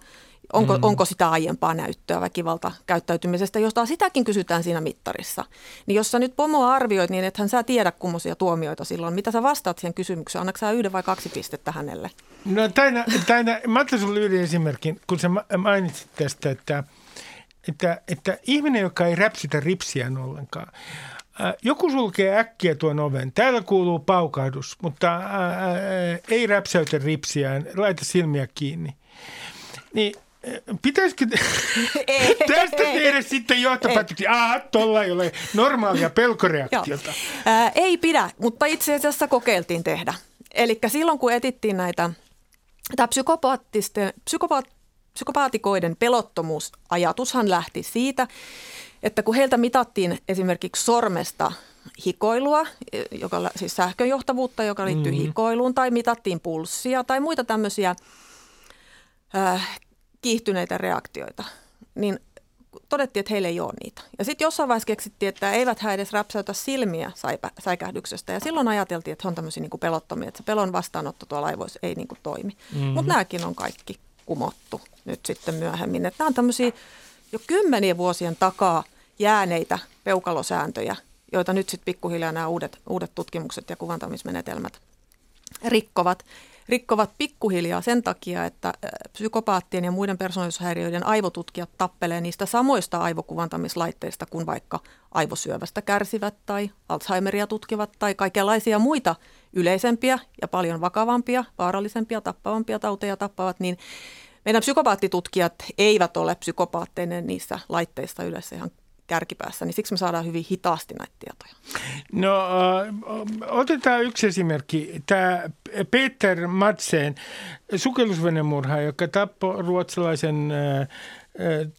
onko, mm. onko sitä aiempaa näyttöä väkivaltakäyttäytymisestä, josta sitäkin kysytään siinä mittarissa. Niin jos sä nyt pomoa arvioit, niin ethän sä tiedä kummoisia tuomioita silloin. Mitä sä vastaat siihen kysymykseen? Annatko sä yhden vai kaksi pistettä hänelle? No täinä, täinä mä otan sinulle yhden esimerkin, kun sä mainitsit tästä, että – että, että ihminen, joka ei räpsitä ripsiään ollenkaan, joku sulkee äkkiä tuon oven. Täällä kuuluu paukahdus, mutta ää, ää, ei räpsäytä ripsiään, laita silmiä kiinni. Niin pitäisikö Ei, tästä ei. tehdä sitten johtopäätöksiä? Ah, tuolla ei ole normaalia pelkoreaktiota. Ää, ei pidä, mutta itse asiassa kokeiltiin tehdä. Eli silloin kun etittiin näitä, tämä psykopaattisten, psykopaat, psykopaatikoiden pelottomuusajatushan lähti siitä, että kun heiltä mitattiin esimerkiksi sormesta hikoilua, joka, lä- siis sähköjohtavuutta, joka liittyy mm. hikoiluun, tai mitattiin pulssia tai muita tämmöisiä äh, kiihtyneitä reaktioita, niin todettiin, että heillä ei ole niitä. Ja sitten jossain vaiheessa keksittiin, että eivät he edes räpsäytä silmiä säipä, säikähdyksestä. Ja silloin ajateltiin, että he on tämmöisiä niin pelottomia, että se pelon vastaanotto tuolla aivoissa ei niin kuin toimi. Mm-hmm. Mutta nämäkin on kaikki kumottu nyt sitten myöhemmin. Että nämä on tämmöisiä jo kymmenien vuosien takaa jääneitä peukalosääntöjä, joita nyt sitten pikkuhiljaa nämä uudet, uudet tutkimukset ja kuvantamismenetelmät rikkovat, rikkovat pikkuhiljaa sen takia, että ö, psykopaattien ja muiden persoonallisuushäiriöiden aivotutkijat tappelee niistä samoista aivokuvantamislaitteista kuin vaikka aivosyövästä kärsivät tai Alzheimeria tutkivat tai kaikenlaisia muita yleisempiä ja paljon vakavampia, vaarallisempia, tappavampia tauteja tappavat, niin meidän psykopaattitutkijat eivät ole psykopaatteinen niissä laitteissa yleensä ihan kärkipäässä, niin siksi me saadaan hyvin hitaasti näitä tietoja. No äh, otetaan yksi esimerkki. Tämä Peter Madsen, sukellusvenemurha, joka tappoi ruotsalaisen äh, äh,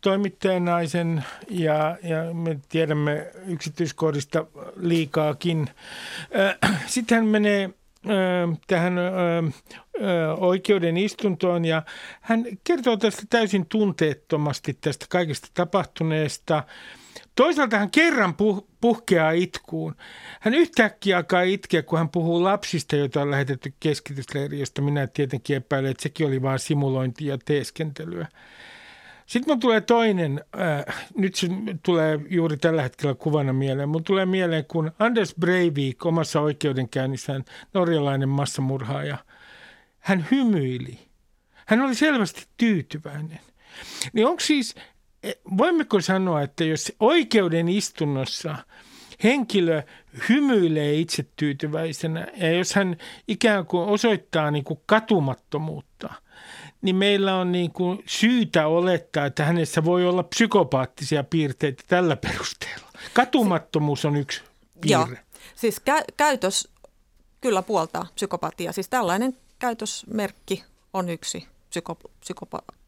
toimittajanaisen ja, ja me tiedämme yksityiskohdista liikaakin. Sitten hän menee äh, tähän äh, äh, oikeuden istuntoon ja hän kertoo tästä täysin tunteettomasti tästä kaikesta tapahtuneesta. Toisaalta hän kerran puh- puhkeaa itkuun. Hän yhtäkkiä alkaa itkeä, kun hän puhuu lapsista, joita on lähetetty keskitysleiriin, josta minä tietenkin epäilen, että sekin oli vain simulointia ja teeskentelyä. Sitten mun tulee toinen, äh, nyt se tulee juuri tällä hetkellä kuvana mieleen. Mun tulee mieleen, kun Anders Breivik omassa oikeudenkäynnissään, norjalainen massamurhaaja, hän hymyili. Hän oli selvästi tyytyväinen. Niin onko siis, voimmeko sanoa, että jos oikeuden istunnossa henkilö hymyilee itse tyytyväisenä ja jos hän ikään kuin osoittaa niin kuin katumattomuutta, niin meillä on niin kuin syytä olettaa, että hänessä voi olla psykopaattisia piirteitä tällä perusteella. Katumattomuus on yksi Joo, piirre. siis kä- käytös kyllä puoltaa psykopatia. Siis tällainen käytösmerkki on yksi psyko-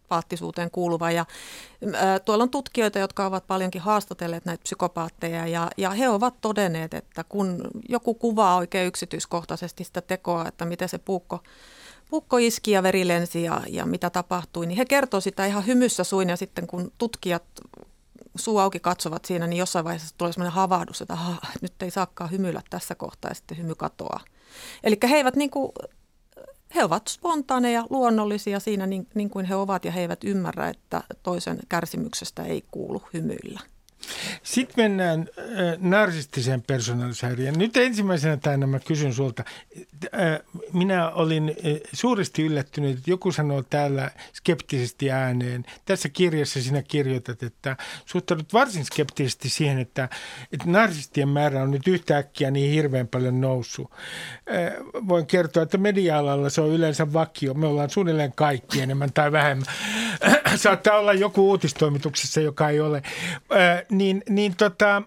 psykopaattisuuteen kuuluva. Ja, ä, tuolla on tutkijoita, jotka ovat paljonkin haastatelleet näitä psykopaatteja ja, ja he ovat todenneet, että kun joku kuvaa oikein yksityiskohtaisesti sitä tekoa, että miten se puukko, puukko iski ja veri lensi ja, ja mitä tapahtui, niin he kertoo sitä ihan hymyssä suin ja sitten kun tutkijat suu auki katsovat siinä, niin jossain vaiheessa tulee sellainen havahdus, että nyt ei saakaan hymyillä tässä kohtaa ja sitten hymy katoaa. Eli he eivät niin kuin, he ovat spontaaneja, luonnollisia siinä niin, niin kuin he ovat ja he eivät ymmärrä, että toisen kärsimyksestä ei kuulu hymyillä. Sitten mennään äh, narsistiseen persoonallisuushäiriöön. Nyt ensimmäisenä tänä mä kysyn sulta. Äh, minä olin äh, suuresti yllättynyt, että joku sanoo täällä skeptisesti ääneen. Tässä kirjassa sinä kirjoitat, että suhtaudut varsin skeptisesti siihen, että, että narsistien määrä on nyt yhtäkkiä niin hirveän paljon noussut. Voin kertoa, että media-alalla se on yleensä vakio. Me ollaan suunnilleen kaikki enemmän tai vähemmän. Saattaa olla joku uutistoimituksessa, joka ei ole. Äh, niin, niin tota,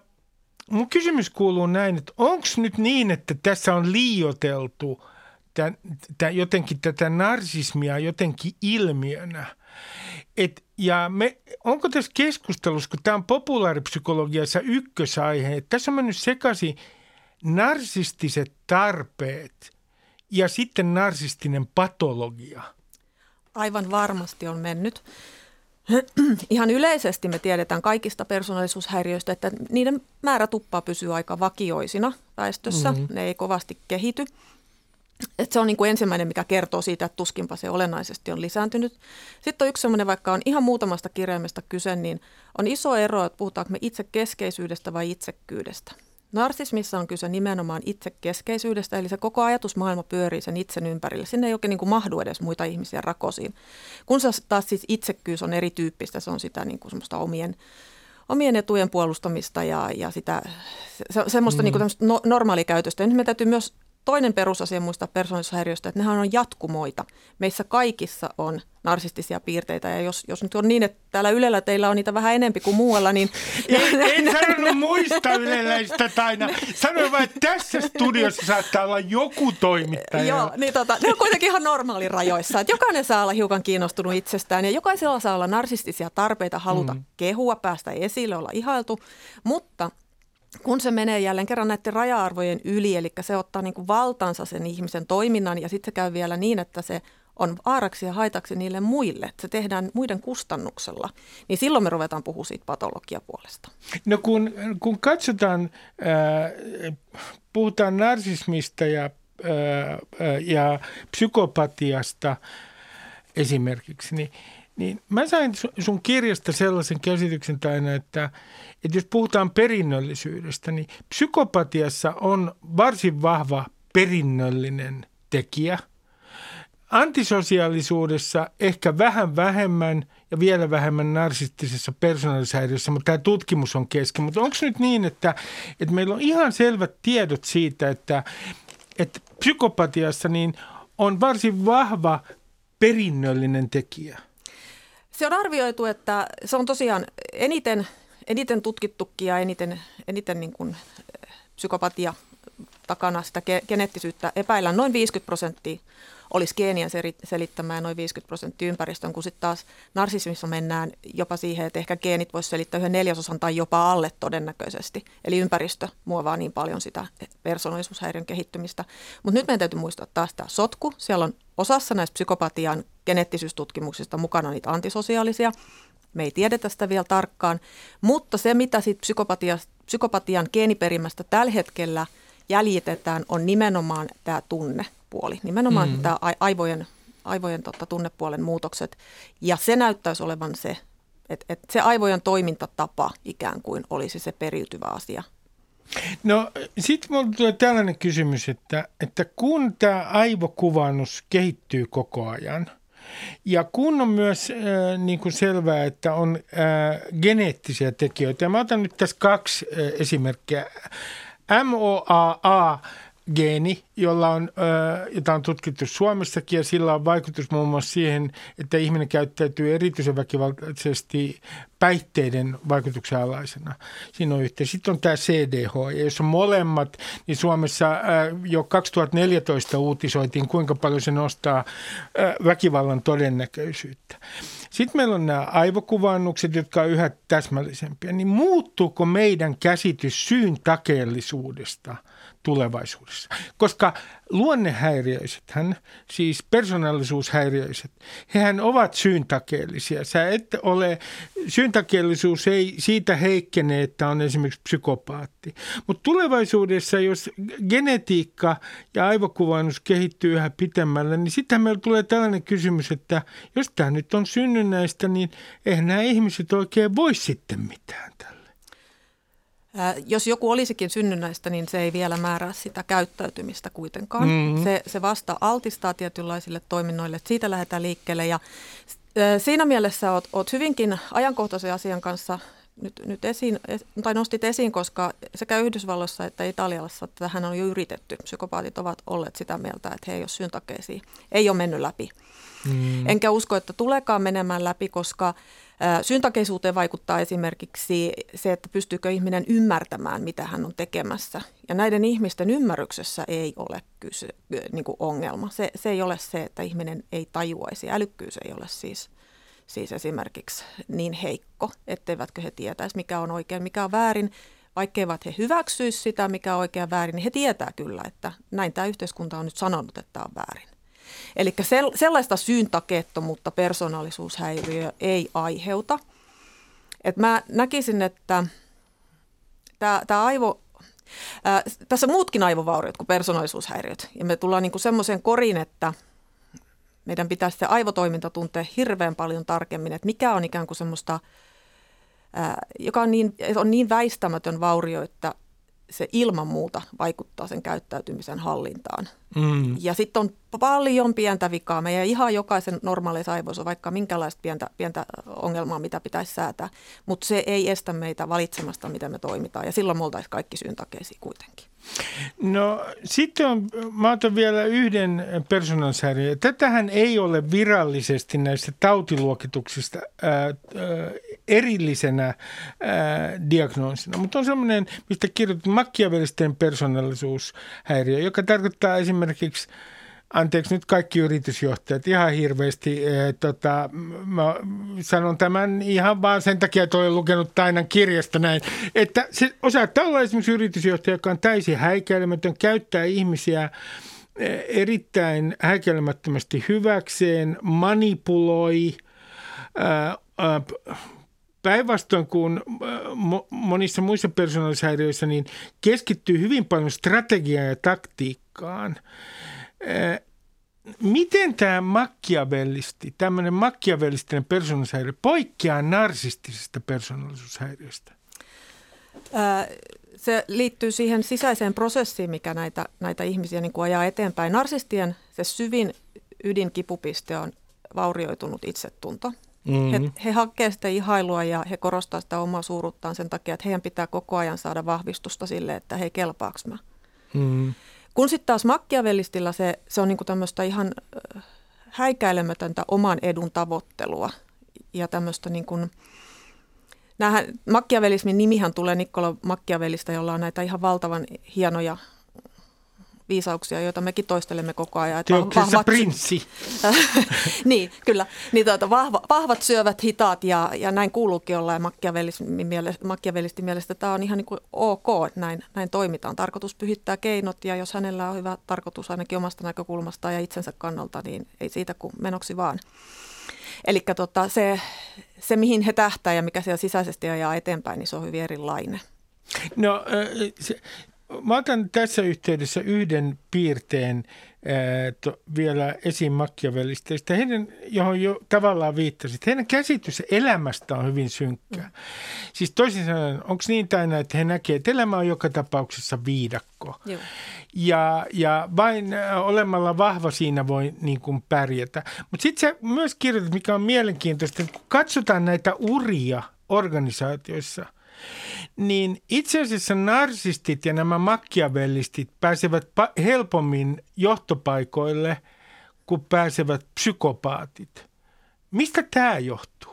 mun kysymys kuuluu näin, että onko nyt niin, että tässä on liioteltu tämän, tämän, jotenkin tätä narsismia jotenkin ilmiönä? Et, ja me, onko tässä keskustelussa, kun tämä on populaaripsykologiassa ykkösaihe, että tässä on mennyt sekaisin narsistiset tarpeet ja sitten narsistinen patologia. Aivan varmasti on mennyt. Ihan yleisesti me tiedetään kaikista persoonallisuushäiriöistä, että niiden määrä tuppaa pysyä aika vakioisina väestössä. Mm-hmm. Ne ei kovasti kehity. Et se on niin kuin ensimmäinen, mikä kertoo siitä, että tuskinpa se olennaisesti on lisääntynyt. Sitten on yksi sellainen, vaikka on ihan muutamasta kirjaimesta kyse, niin on iso ero, että puhutaanko me itse keskeisyydestä vai itsekkyydestä. Narsismissa on kyse nimenomaan itsekeskeisyydestä, eli se koko ajatusmaailma pyörii sen itsen ympärillä. Sinne ei oikein niin kuin mahdu edes muita ihmisiä rakosiin. Kun se taas siis itsekkyys on erityyppistä, se on sitä niin kuin semmoista omien, omien etujen puolustamista ja, ja sitä, se, semmoista mm. niin kuin no, normaalikäytöstä. Ja nyt me täytyy myös toinen perusasia muista persoonallisuushäiriöistä, että nehän on jatkumoita. Meissä kaikissa on narsistisia piirteitä ja jos, jos nyt on niin, että täällä Ylellä teillä on niitä vähän enempi kuin muualla, niin... En, en sanonut muista yleläistä taina. Sanoin vain, että tässä studiossa saattaa olla joku toimittaja. Joo, niin tota, ne on kuitenkin ihan normaali rajoissa. Että jokainen saa olla hiukan kiinnostunut itsestään ja jokaisella saa olla narsistisia tarpeita, haluta mm. kehua, päästä esille, olla ihailtu, mutta kun se menee jälleen kerran näiden raja-arvojen yli, eli se ottaa niin kuin valtansa sen ihmisen toiminnan ja sitten se käy vielä niin, että se on vaaraksi ja haitaksi niille muille, että se tehdään muiden kustannuksella, niin silloin me ruvetaan puhua siitä patologiapuolesta. No kun, kun katsotaan, äh, puhutaan narsismista ja, äh, ja psykopatiasta esimerkiksi, niin, niin mä sain sun kirjasta sellaisen käsityksen aina, että, että jos puhutaan perinnöllisyydestä, niin psykopatiassa on varsin vahva perinnöllinen tekijä – Antisosiaalisuudessa ehkä vähän vähemmän ja vielä vähemmän narsistisessa persoonallisuushäiriössä, mutta tämä tutkimus on kesken. Mutta onko nyt niin, että, että meillä on ihan selvät tiedot siitä, että, että psykopatiassa niin on varsin vahva perinnöllinen tekijä? Se on arvioitu, että se on tosiaan eniten, eniten tutkittukin ja eniten, eniten niin kuin psykopatia takana sitä geneettisyyttä epäillään noin 50 prosenttia olisi geenien selittämää noin 50 prosenttia ympäristön, kun sitten taas narsismissa mennään jopa siihen, että ehkä geenit voisi selittää yhden neljäsosan tai jopa alle todennäköisesti. Eli ympäristö muovaa niin paljon sitä persoonallisuushäiriön kehittymistä. Mutta nyt meidän täytyy muistaa taas tämä sotku. Siellä on osassa näistä psykopatian geneettisyystutkimuksista mukana niitä antisosiaalisia. Me ei tiedetä sitä vielä tarkkaan, mutta se mitä siitä psykopatian geeniperimästä tällä hetkellä jäljitetään on nimenomaan tämä tunne puoli, nimenomaan mm. tämä aivojen, aivojen tota, tunnepuolen muutokset. Ja se näyttäisi olevan se, että, että se aivojen toimintatapa ikään kuin olisi se periytyvä asia. No sitten minulla tulee tällainen kysymys, että, että kun tämä aivokuvannus kehittyy koko ajan – ja kun on myös äh, niin kuin selvää, että on äh, geneettisiä tekijöitä, ja mä otan nyt tässä kaksi äh, esimerkkiä. MOAA geeni, jolla on, jota on tutkittu Suomessakin ja sillä on vaikutus muun muassa siihen, että ihminen käyttäytyy erityisen väkivaltaisesti päihteiden vaikutuksen alaisena. Siinä on yhteen. Sitten on tämä CDH, ja jos on molemmat, niin Suomessa jo 2014 uutisoitiin, kuinka paljon se nostaa väkivallan todennäköisyyttä. Sitten meillä on nämä aivokuvannukset, jotka on yhä täsmällisempiä. Niin muuttuuko meidän käsitys syyn takeellisuudesta – tulevaisuudessa. Koska luonnehäiriöisethän, siis persoonallisuushäiriöiset, hehän ovat syyntakeellisia. Sä et ole, syyntakeellisuus ei siitä heikkene, että on esimerkiksi psykopaatti. Mutta tulevaisuudessa, jos genetiikka ja aivokuvannus kehittyy yhä pitemmälle, niin sitten meillä tulee tällainen kysymys, että jos tämä nyt on synnynnäistä, niin eihän nämä ihmiset oikein voi sitten mitään tällä. Jos joku olisikin synnynnäistä, niin se ei vielä määrää sitä käyttäytymistä kuitenkaan. Mm-hmm. Se, se vasta altistaa tietynlaisille toiminnoille, että siitä lähdetään liikkeelle. Ja siinä mielessä olet, olet hyvinkin ajankohtaisen asian kanssa nyt, nyt esiin, tai nostit esiin, koska sekä Yhdysvalloissa että Italiassa tähän on jo yritetty. Psykopaatit ovat olleet sitä mieltä, että he ei ole syntakeisia. Ei ole mennyt läpi. Mm. Enkä usko, että tuleekaan menemään läpi, koska Syntakeisuuteen vaikuttaa esimerkiksi se, että pystyykö ihminen ymmärtämään, mitä hän on tekemässä. Ja näiden ihmisten ymmärryksessä ei ole kyse, niin kuin ongelma. Se, se ei ole se, että ihminen ei tajuaisi. Älykkyys ei ole siis, siis esimerkiksi niin heikko, etteivätkö he tietäisi, mikä on oikein, mikä on väärin. Vaikkeivat he hyväksyisi sitä, mikä on oikein väärin, niin he tietää kyllä, että näin tämä yhteiskunta on nyt sanonut, että tämä on väärin. Eli sellaista syyntakettomuutta persoonallisuushäiriö ei aiheuta. Et mä näkisin, että tämä aivo, ää, tässä muutkin aivovauriot kuin persoonallisuushäiriöt. Ja me tullaan niinku semmoiseen korin, että meidän pitäisi se aivotoiminta tuntea hirveän paljon tarkemmin, että mikä on ikään kuin semmoista, ää, joka on niin, on niin väistämätön vaurio, että se ilman muuta vaikuttaa sen käyttäytymisen hallintaan. Mm. Ja sitten on paljon pientä vikaa. Meidän ihan jokaisen normaaleissa aivoissa on vaikka minkälaista pientä, pientä ongelmaa, mitä pitäisi säätää, mutta se ei estä meitä valitsemasta, miten me toimitaan. Ja silloin me oltaisiin kaikki syyntakeisiin kuitenkin. No sitten on, mä otan vielä yhden persoonallisuushäiriön. Tätähän ei ole virallisesti näistä tautiluokituksista ää, ää, erillisenä ää, diagnoosina, mutta on semmoinen, mistä kirjoitat makkiavelisten persoonallisuushäiriö, joka tarkoittaa esimerkiksi anteeksi nyt kaikki yritysjohtajat ihan hirveästi. E, tota, mä sanon tämän ihan vaan sen takia, että olen lukenut Tainan kirjasta näin, että se osaattaa olla esimerkiksi yritysjohtaja, joka on täysin häikäilemätön, käyttää ihmisiä e, erittäin häikäilemättömästi hyväkseen, manipuloi, ää, ää, päinvastoin kuin monissa muissa persoonallisuushäiriöissä, niin keskittyy hyvin paljon strategiaan ja taktiikkaan. Miten tämä makkiavellisti, tämmöinen makkiavellistinen persoonallisuushäiriö poikkeaa narsistisesta persoonallisuushäiriöstä? Se liittyy siihen sisäiseen prosessiin, mikä näitä, näitä ihmisiä niin kuin ajaa eteenpäin. Narsistien se syvin ydinkipupiste on vaurioitunut itsetunto. Mm-hmm. He, he hakevat sitä ihailua ja he korostavat sitä omaa suuruttaan sen takia, että heidän pitää koko ajan saada vahvistusta sille, että hei kelpaaks mä. Mm-hmm. Kun sitten taas makkiavellistilla se, se on niinku tämmöistä ihan häikäilemätöntä oman edun tavoittelua ja tämmöistä niin kuin, Nämähän, makkiavelismin nimihän tulee Nikkolo Makkiavellista, jolla on näitä ihan valtavan hienoja viisauksia, joita mekin toistelemme koko ajan. Että vahvat, prinssi. niin, kyllä. Niin tuota, vahva, vahvat syövät hitaat ja, ja näin kuuluukin olla. Ja makkiavelisti mielestä tämä on ihan niin kuin ok, että näin, näin toimitaan. Tarkoitus pyhittää keinot ja jos hänellä on hyvä tarkoitus ainakin omasta näkökulmastaan ja itsensä kannalta, niin ei siitä kuin menoksi vaan. Eli tota, se, se, mihin he tähtää ja mikä siellä sisäisesti ajaa eteenpäin, niin se on hyvin erilainen. No se, Mä otan tässä yhteydessä yhden piirteen to, vielä esiin Machiavellisteista, heidän, johon jo tavallaan viittasit. Heidän käsitys elämästä on hyvin synkkä. Mm. Siis toisin sanoen, onko niin täynnä, että he näkevät, että elämä on joka tapauksessa viidakko. Joo. Ja, ja vain olemalla vahva siinä voi niin kuin pärjätä. Mutta sitten se myös kirjoitat, mikä on mielenkiintoista, että kun katsotaan näitä uria organisaatioissa – niin itse asiassa narsistit ja nämä makkiavellistit pääsevät helpommin johtopaikoille, kuin pääsevät psykopaatit. Mistä tämä johtuu?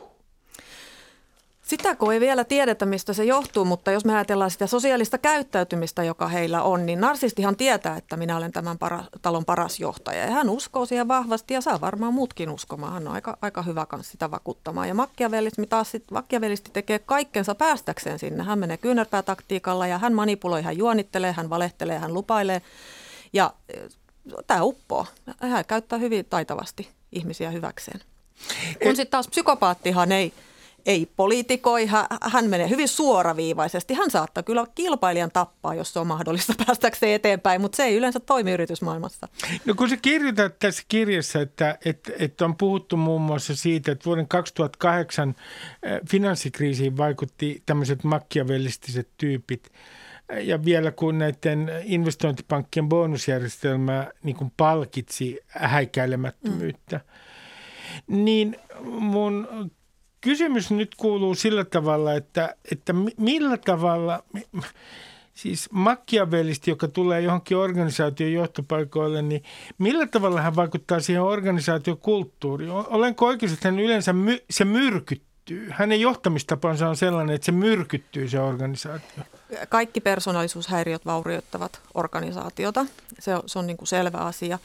Sitä kun ei vielä tiedetä, mistä se johtuu, mutta jos me ajatellaan sitä sosiaalista käyttäytymistä, joka heillä on, niin narsistihan tietää, että minä olen tämän para, talon paras johtaja. Ja hän uskoo siihen vahvasti ja saa varmaan muutkin uskomaan. Hän on aika, aika hyvä kanssa sitä vakuuttamaan. Ja makkiavelisti taas sit, makkiavelisti tekee kaikkensa päästäkseen sinne. Hän menee kyynärpäätaktiikalla ja hän manipuloi, hän juonittelee, hän valehtelee, hän lupailee. Ja tämä uppoo. Hän käyttää hyvin taitavasti ihmisiä hyväkseen. Kun sitten taas psykopaattihan ei – ei poliitikoi, hän menee hyvin suoraviivaisesti. Hän saattaa kyllä kilpailijan tappaa, jos se on mahdollista päästäkseen eteenpäin, mutta se ei yleensä toimi yritysmaailmassa. No kun sä kirjoitat tässä kirjassa, että, että, että on puhuttu muun muassa siitä, että vuoden 2008 eh, finanssikriisiin vaikutti tämmöiset makkiavellistiset tyypit, ja vielä kun näiden investointipankkien bonusjärjestelmä niin kuin palkitsi häikäilemättömyyttä, mm. niin mun kysymys nyt kuuluu sillä tavalla, että, että millä tavalla, siis makkiavelisti, joka tulee johonkin organisaation johtopaikoille, niin millä tavalla hän vaikuttaa siihen organisaatiokulttuuriin? Olenko oikein, että hän yleensä my, se myrkyttyy? Hänen johtamistapansa on sellainen, että se myrkyttyy se organisaatio. Kaikki persoonallisuushäiriöt vaurioittavat organisaatiota. Se on, se on niin kuin selvä asia.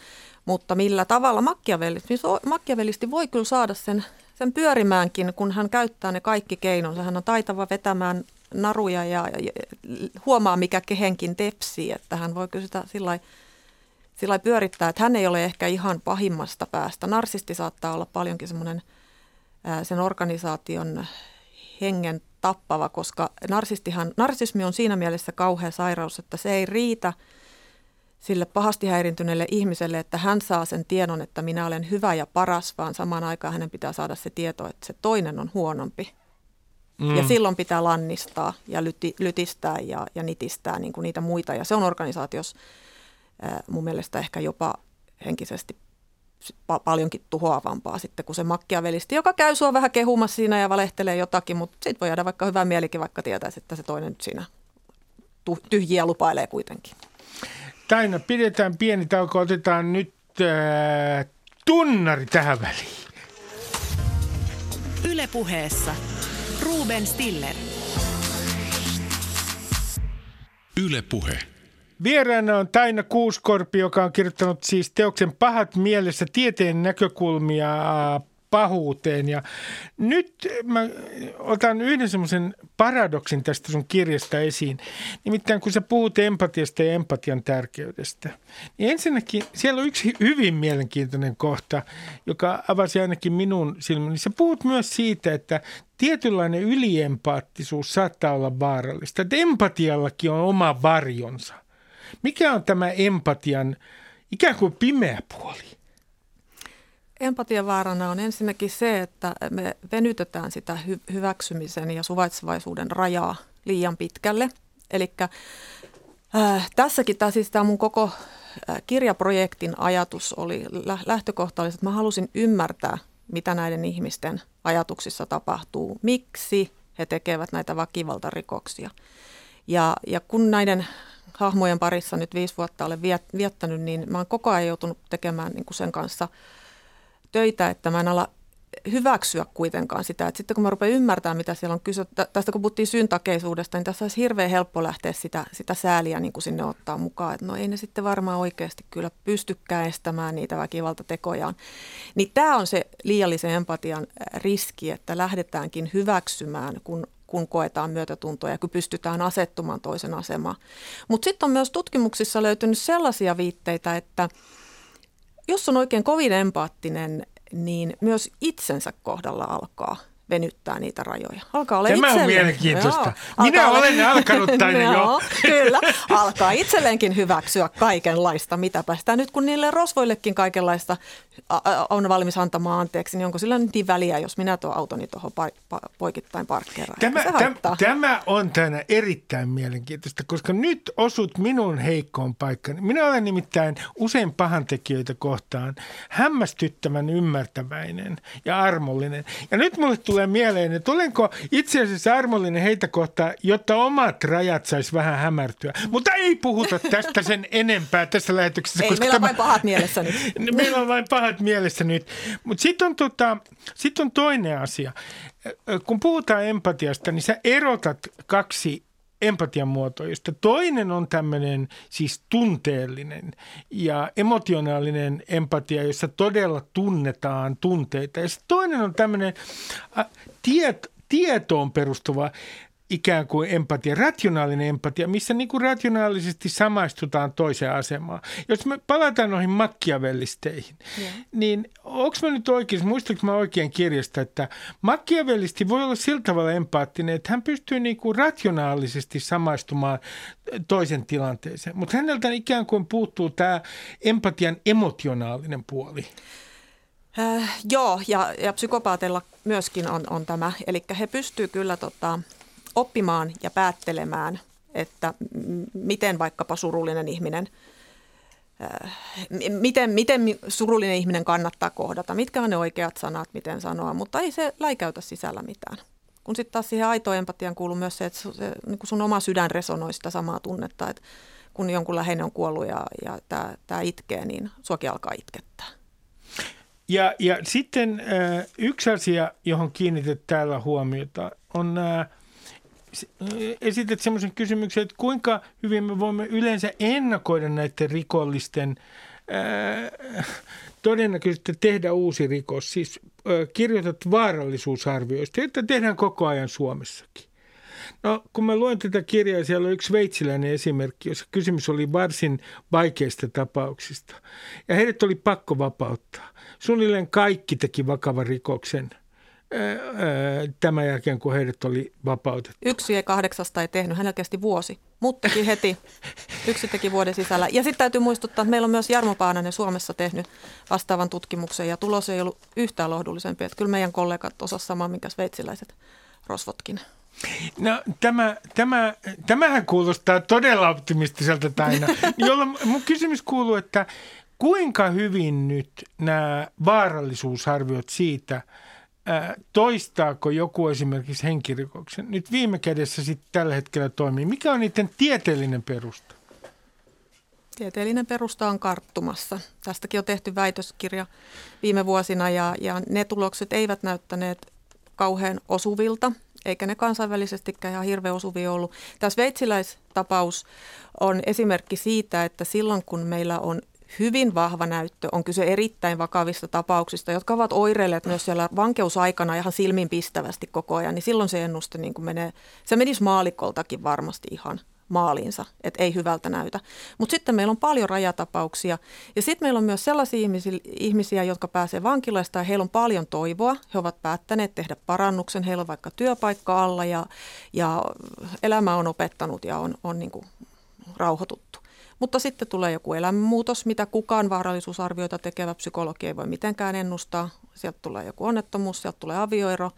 Mutta millä tavalla makkiavelisti, makkiavelisti voi kyllä saada sen sen pyörimäänkin, kun hän käyttää ne kaikki keinonsa. Hän on taitava vetämään naruja ja, ja huomaa, mikä kehenkin tepsii, että hän voi sitä sillä sillä pyörittää, että hän ei ole ehkä ihan pahimmasta päästä. Narsisti saattaa olla paljonkin semmoinen sen organisaation hengen tappava, koska narsistihan, narsismi on siinä mielessä kauhea sairaus, että se ei riitä – sille pahasti häirintyneelle ihmiselle, että hän saa sen tiedon, että minä olen hyvä ja paras, vaan samaan aikaan hänen pitää saada se tieto, että se toinen on huonompi. Mm. Ja silloin pitää lannistaa ja lyti, lytistää ja, ja nitistää niin kuin niitä muita. Ja se on organisaatiossa äh, mun mielestä ehkä jopa henkisesti pa- paljonkin tuhoavampaa sitten kuin se makkiavelisti, joka käy sua vähän kehumassa siinä ja valehtelee jotakin, mutta sitten voi jäädä vaikka hyvää mielikin, vaikka tietäisi, että se toinen nyt siinä tyhjiä lupailee kuitenkin. Taina, pidetään pieni tauko, otetaan nyt äh, tunnari tähän väliin. Ylepuheessa Ruben Stiller. Yle Puhe. Vieraana on Taina Kuuskorpi, joka on kirjoittanut siis teoksen Pahat mielessä tieteen näkökulmia pahuuteen. Ja nyt mä otan yhden semmoisen paradoksin tästä sun kirjasta esiin. Nimittäin kun sä puhut empatiasta ja empatian tärkeydestä, niin ensinnäkin siellä on yksi hyvin mielenkiintoinen kohta, joka avasi ainakin minun silmäni. Sä puhut myös siitä, että tietynlainen yliempaattisuus saattaa olla vaarallista. Että empatiallakin on oma varjonsa. Mikä on tämä empatian ikään kuin pimeä puoli? Empatian vaarana on ensinnäkin se, että me venytetään sitä hy- hyväksymisen ja suvaitsevaisuuden rajaa liian pitkälle. Eli äh, tässäkin tämä, siis mun koko äh, kirjaprojektin ajatus oli, lähtökohta oli, että mä halusin ymmärtää, mitä näiden ihmisten ajatuksissa tapahtuu, miksi he tekevät näitä väkivaltarikoksia. Ja, ja kun näiden hahmojen parissa nyt viisi vuotta olen viettänyt, niin mä oon koko ajan joutunut tekemään niin kuin sen kanssa – töitä, että mä en ala hyväksyä kuitenkaan sitä, että sitten kun mä rupean ymmärtämään, mitä siellä on kyse, tästä kun puhuttiin syntakeisuudesta, niin tässä olisi hirveän helppo lähteä sitä, sitä sääliä niin kuin sinne ottaa mukaan, että no ei ne sitten varmaan oikeasti kyllä pystykään estämään niitä väkivaltatekojaan. Niin tämä on se liiallisen empatian riski, että lähdetäänkin hyväksymään, kun kun koetaan myötätuntoa ja kun pystytään asettumaan toisen asemaan. Mutta sitten on myös tutkimuksissa löytynyt sellaisia viitteitä, että jos on oikein kovin empaattinen, niin myös itsensä kohdalla alkaa venyttää niitä rajoja. Alkaa olla Tämä itselleen, on mielenkiintoista. Joo, Minä olla, olen alkanut tänne jo. Kyllä, alkaa itselleenkin hyväksyä kaikenlaista, mitä päästään. Nyt kun niille rosvoillekin kaikenlaista on valmis antamaan anteeksi, niin onko sillä nyt niin väliä, jos minä tuon autoni tuohon pa- pa- poikittain parkkeeraan? Tämä, tämä, tämä on tänä erittäin mielenkiintoista, koska nyt osut minun heikkoon paikkani. Minä olen nimittäin usein pahantekijöitä kohtaan hämmästyttävän ymmärtäväinen ja armollinen. Ja nyt mulle tulee mieleen, että olenko itse asiassa armollinen heitä kohtaan, jotta omat rajat saisi vähän hämärtyä. Mutta ei puhuta tästä sen enempää tässä lähetyksessä. Ei, koska meillä on tämä... vain pahat mielessä nyt. meillä on vain pahat pahat mielessä nyt. Mutta sitten on, tota, sit on toinen asia. Kun puhutaan empatiasta, niin sä erotat kaksi empatian muotoa, josta toinen on tämmöinen siis tunteellinen ja emotionaalinen empatia, jossa todella tunnetaan tunteita. Ja toinen on tämmöinen tiet, tietoon perustuva ikään kuin empatia, rationaalinen empatia, missä niin kuin rationaalisesti samaistutaan toiseen asemaan. Jos me palataan noihin makkiavellisteihin, yeah. niin onko mä nyt oikein, muistatko mä oikein kirjasta, että makkiavellisti voi olla sillä tavalla empaattinen, että hän pystyy niin kuin rationaalisesti samaistumaan toisen tilanteeseen, mutta häneltä ikään kuin puuttuu tämä empatian emotionaalinen puoli. Äh, joo, ja, ja psykopaateilla myöskin on, on tämä. Eli he pystyvät kyllä tota, oppimaan ja päättelemään, että miten vaikkapa surullinen ihminen, äh, miten, miten surullinen ihminen kannattaa kohdata, mitkä on ne oikeat sanat, miten sanoa, mutta ei se läikäytä sisällä mitään. Kun sitten taas siihen aitoon empatiaan kuuluu myös se, että se, niin sun oma sydän resonoi sitä samaa tunnetta, että kun jonkun läheinen on kuollut ja, ja tämä itkee, niin suokin alkaa itkettää. Ja, ja sitten äh, yksi asia, johon kiinnitet täällä huomiota, on nämä äh, esität semmoisen kysymyksen, että kuinka hyvin me voimme yleensä ennakoida näiden rikollisten ää, todennäköisesti tehdä uusi rikos. Siis ää, kirjoitat vaarallisuusarvioista, että tehdään koko ajan Suomessakin. No, kun mä luen tätä kirjaa, siellä on yksi sveitsiläinen esimerkki, jossa kysymys oli varsin vaikeista tapauksista. Ja heidät oli pakko vapauttaa. Suunnilleen kaikki teki vakavan rikoksen – tämän jälkeen, kun heidät oli vapautettu. Yksi ei kahdeksasta ei tehnyt, hänellä kesti vuosi, mutta teki heti. Yksi teki vuoden sisällä. Ja sitten täytyy muistuttaa, että meillä on myös Jarmo Paananen Suomessa tehnyt vastaavan tutkimuksen ja tulos ei ollut yhtään lohdullisempi. Että kyllä meidän kollegat osasivat samaa, minkä sveitsiläiset rosvotkin. No tämä, tämä, tämähän kuulostaa todella optimistiselta taina. Jolloin mun kysymys kuuluu, että kuinka hyvin nyt nämä vaarallisuusarviot siitä, toistaako joku esimerkiksi henkirikoksen, nyt viime kädessä sitten tällä hetkellä toimii. Mikä on niiden tieteellinen perusta? Tieteellinen perusta on karttumassa. Tästäkin on tehty väitöskirja viime vuosina ja, ja ne tulokset eivät näyttäneet kauhean osuvilta, eikä ne kansainvälisestikään ihan hirveän osuvia ollut. Tämä sveitsiläistapaus on esimerkki siitä, että silloin kun meillä on hyvin vahva näyttö, on kyse erittäin vakavista tapauksista, jotka ovat oireilleet myös siellä vankeusaikana ihan silminpistävästi koko ajan, niin silloin se ennuste niin kuin menee, se menisi maalikoltakin varmasti ihan maaliinsa, että ei hyvältä näytä. Mutta sitten meillä on paljon rajatapauksia ja sitten meillä on myös sellaisia ihmisiä, jotka pääsee vankilasta ja heillä on paljon toivoa. He ovat päättäneet tehdä parannuksen, heillä on vaikka työpaikka alla ja, ja elämä on opettanut ja on, on niin kuin rauhoituttu. Mutta sitten tulee joku elämänmuutos, mitä kukaan vaarallisuusarvioita tekevä psykologi ei voi mitenkään ennustaa. Sieltä tulee joku onnettomuus, sieltä tulee avioero,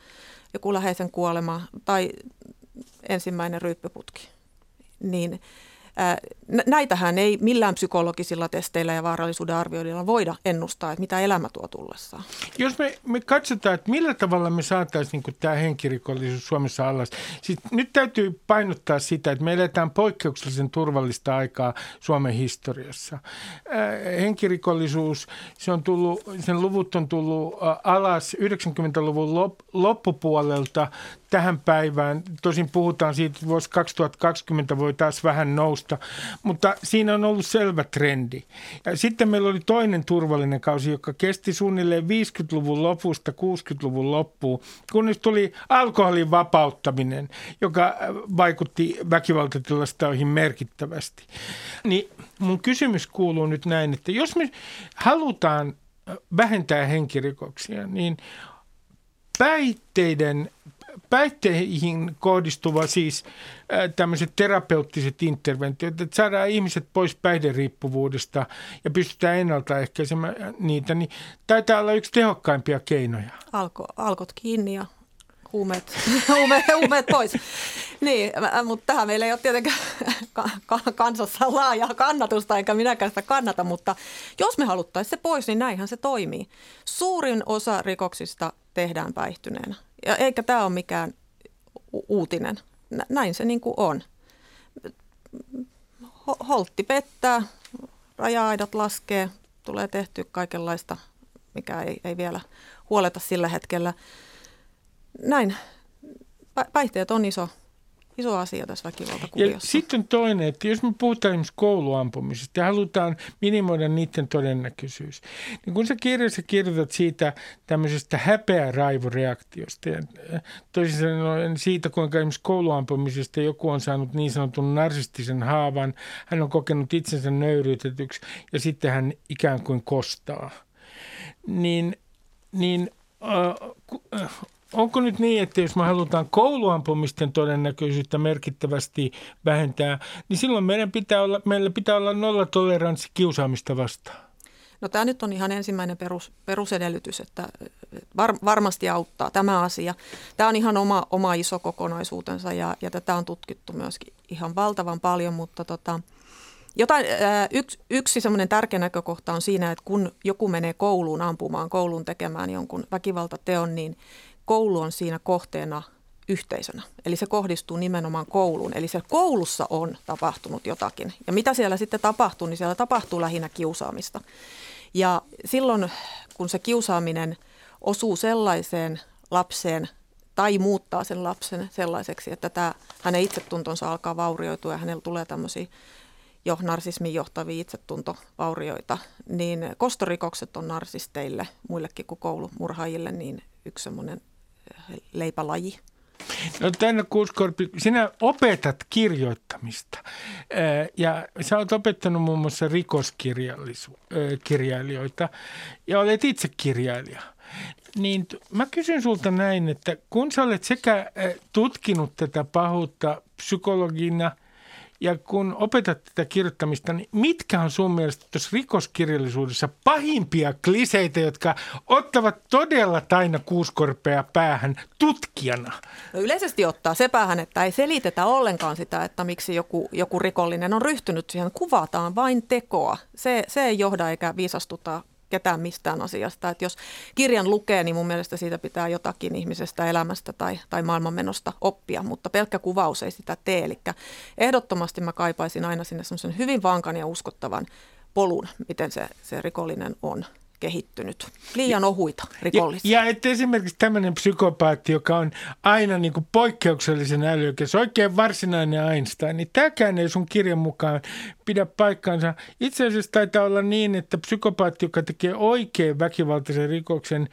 joku läheisen kuolema tai ensimmäinen ryyppyputki niin näitähän ei millään psykologisilla testeillä ja vaarallisuuden arvioinnilla voida ennustaa, että mitä elämä tuo tullessaan. Jos me, me katsotaan, että millä tavalla me saataisiin niin tämä henkirikollisuus Suomessa alas. Siis nyt täytyy painottaa sitä, että me eletään poikkeuksellisen turvallista aikaa Suomen historiassa. henkirikollisuus, se on tullut, sen luvut on tullut alas 90-luvun loppupuolelta tähän päivään. Tosin puhutaan siitä, että vuosi 2020 voi taas vähän nousta, mutta siinä on ollut selvä trendi. Sitten meillä oli toinen turvallinen kausi, joka kesti suunnilleen 50-luvun lopusta 60-luvun loppuun, kunnes tuli alkoholin vapauttaminen, joka vaikutti väkivaltatilastoihin merkittävästi. Niin mun kysymys kuuluu nyt näin, että jos me halutaan vähentää henkirikoksia, niin päihteiden päihteihin kohdistuva siis äh, tämmöiset terapeuttiset interventiot, että saadaan ihmiset pois päihderiippuvuudesta ja pystytään ennaltaehkäisemään niitä, niin taitaa olla yksi tehokkaimpia keinoja. Alko, alkot kiinni ja huumeet, huumeet, huumeet pois. Niin, mutta tähän meillä ei ole tietenkään kansassa laajaa kannatusta, eikä minäkään sitä kannata, mutta jos me haluttaisiin se pois, niin näinhän se toimii. Suurin osa rikoksista tehdään päihtyneenä. Ja eikä tämä ole mikään uutinen. Näin se niin kuin on. Holtti pettää, raja-aidat laskee, tulee tehty kaikenlaista, mikä ei, ei vielä huoleta sillä hetkellä. Näin. Päihteet on iso iso asia tässä väkivaltakuviossa. Sitten toinen, että jos me puhutaan esimerkiksi kouluampumisesta ja halutaan minimoida niiden todennäköisyys, niin kun sä kirjassa kirjoitat siitä tämmöisestä häpeä raivoreaktiosta ja äh, toisin sanoen siitä, kuinka esimerkiksi kouluampumisesta joku on saanut niin sanotun narsistisen haavan, hän on kokenut itsensä nöyryytetyksi ja sitten hän ikään kuin kostaa, niin, niin äh, äh, onko nyt niin, että jos me halutaan kouluampumisten todennäköisyyttä merkittävästi vähentää, niin silloin meidän pitää olla, meillä pitää olla nolla toleranssi kiusaamista vastaan? No tämä nyt on ihan ensimmäinen perus, perusedellytys, että var, varmasti auttaa tämä asia. Tämä on ihan oma, oma iso kokonaisuutensa ja, ja tätä on tutkittu myöskin ihan valtavan paljon, mutta tota, jotain, ää, yksi, yksi semmoinen tärkeä näkökohta on siinä, että kun joku menee kouluun ampumaan, kouluun tekemään jonkun väkivaltateon, niin koulu on siinä kohteena yhteisönä. Eli se kohdistuu nimenomaan kouluun. Eli se koulussa on tapahtunut jotakin. Ja mitä siellä sitten tapahtuu, niin siellä tapahtuu lähinnä kiusaamista. Ja silloin, kun se kiusaaminen osuu sellaiseen lapseen tai muuttaa sen lapsen sellaiseksi, että tämä, hänen itsetuntonsa alkaa vaurioitua ja hänellä tulee tämmöisiä jo narsismin johtavia itsetuntovaurioita, niin kostorikokset on narsisteille, muillekin kuin koulumurhaajille, niin yksi semmoinen leipälaji? No tänne Kuuskorpi, sinä opetat kirjoittamista ja sä oot opettanut muun muassa rikoskirjailijoita ja olet itse kirjailija. Niin mä kysyn sulta näin, että kun sä olet sekä tutkinut tätä pahuutta psykologina ja kun opetat tätä kirjoittamista, niin mitkä on sun mielestä tuossa rikoskirjallisuudessa pahimpia kliseitä, jotka ottavat todella taina kuuskorpea päähän tutkijana? No yleisesti ottaa se päähän, että ei selitetä ollenkaan sitä, että miksi joku, joku rikollinen on ryhtynyt siihen. Kuvataan vain tekoa. Se, se ei johda eikä viisastuta ketään mistään asiasta. Että jos kirjan lukee, niin mun mielestä siitä pitää jotakin ihmisestä elämästä tai, tai maailmanmenosta oppia, mutta pelkkä kuvaus ei sitä tee. Eli ehdottomasti mä kaipaisin aina sinne semmoisen hyvin vankan ja uskottavan polun, miten se, se rikollinen on kehittynyt. Liian ohuita rikollisia. Ja, ja että esimerkiksi tämmöinen psykopaatti, joka on aina niin kuin poikkeuksellisen älykäs, oikein varsinainen Einstein, niin tämäkään ei sun kirjan mukaan pidä paikkaansa. Itse asiassa taitaa olla niin, että psykopaatti, joka tekee oikein väkivaltaisen rikoksen,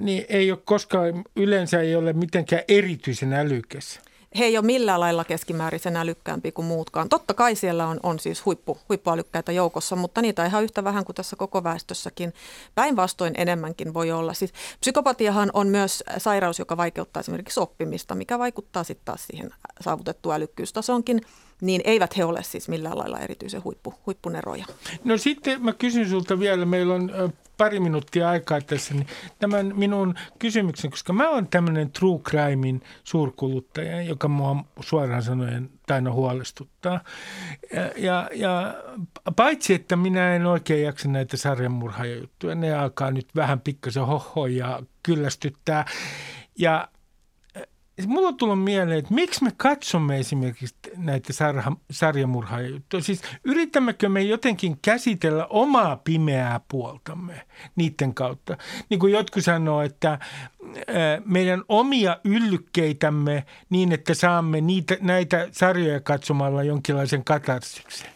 niin ei ole koskaan, yleensä ei ole mitenkään erityisen älykäs he ei ole millään lailla keskimäärisen älykkäämpi kuin muutkaan. Totta kai siellä on, on siis huippu, huippuälykkäitä joukossa, mutta niitä ihan yhtä vähän kuin tässä koko väestössäkin. Päinvastoin enemmänkin voi olla. Siis psykopatiahan on myös sairaus, joka vaikeuttaa esimerkiksi oppimista, mikä vaikuttaa sitten taas siihen saavutettuun älykkyystasoonkin niin eivät he ole siis millään lailla erityisen huippu, huippuneroja. No sitten mä kysyn sulta vielä, meillä on pari minuuttia aikaa tässä, niin tämän minun kysymyksen, koska mä oon tämmöinen true crimein suurkuluttaja, joka mua suoraan sanoen aina huolestuttaa. Ja, ja, ja paitsi, että minä en oikein jaksa näitä sarjanmurhaajuttuja, ne alkaa nyt vähän pikkasen hohoja kyllästyttää. Ja mulla on tullut mieleen, että miksi me katsomme esimerkiksi näitä sarha, sarjamurhaajuttuja. Siis yritämmekö me jotenkin käsitellä omaa pimeää puoltamme niiden kautta. Niin kuin jotkut sanoo, että meidän omia yllykkeitämme niin, että saamme niitä, näitä sarjoja katsomalla jonkinlaisen katarsyksen.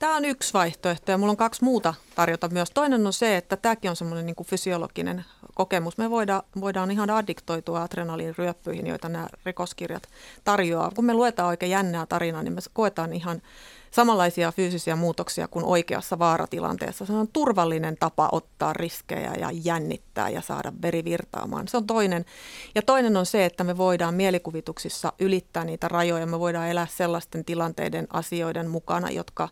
Tämä on yksi vaihtoehto ja mulla on kaksi muuta tarjota myös. Toinen on se, että tämäkin on semmoinen niin fysiologinen kokemus. Me voidaan, voidaan ihan addiktoitua adrenaliiniryöppyihin, joita nämä rikoskirjat tarjoaa. Kun me luetaan oikein jännää tarinaa, niin me koetaan ihan samanlaisia fyysisiä muutoksia kuin oikeassa vaaratilanteessa. Se on turvallinen tapa ottaa riskejä ja jännittää ja saada veri virtaamaan. Se on toinen. Ja toinen on se, että me voidaan mielikuvituksissa ylittää niitä rajoja. Me voidaan elää sellaisten tilanteiden, asioiden mukana, jotka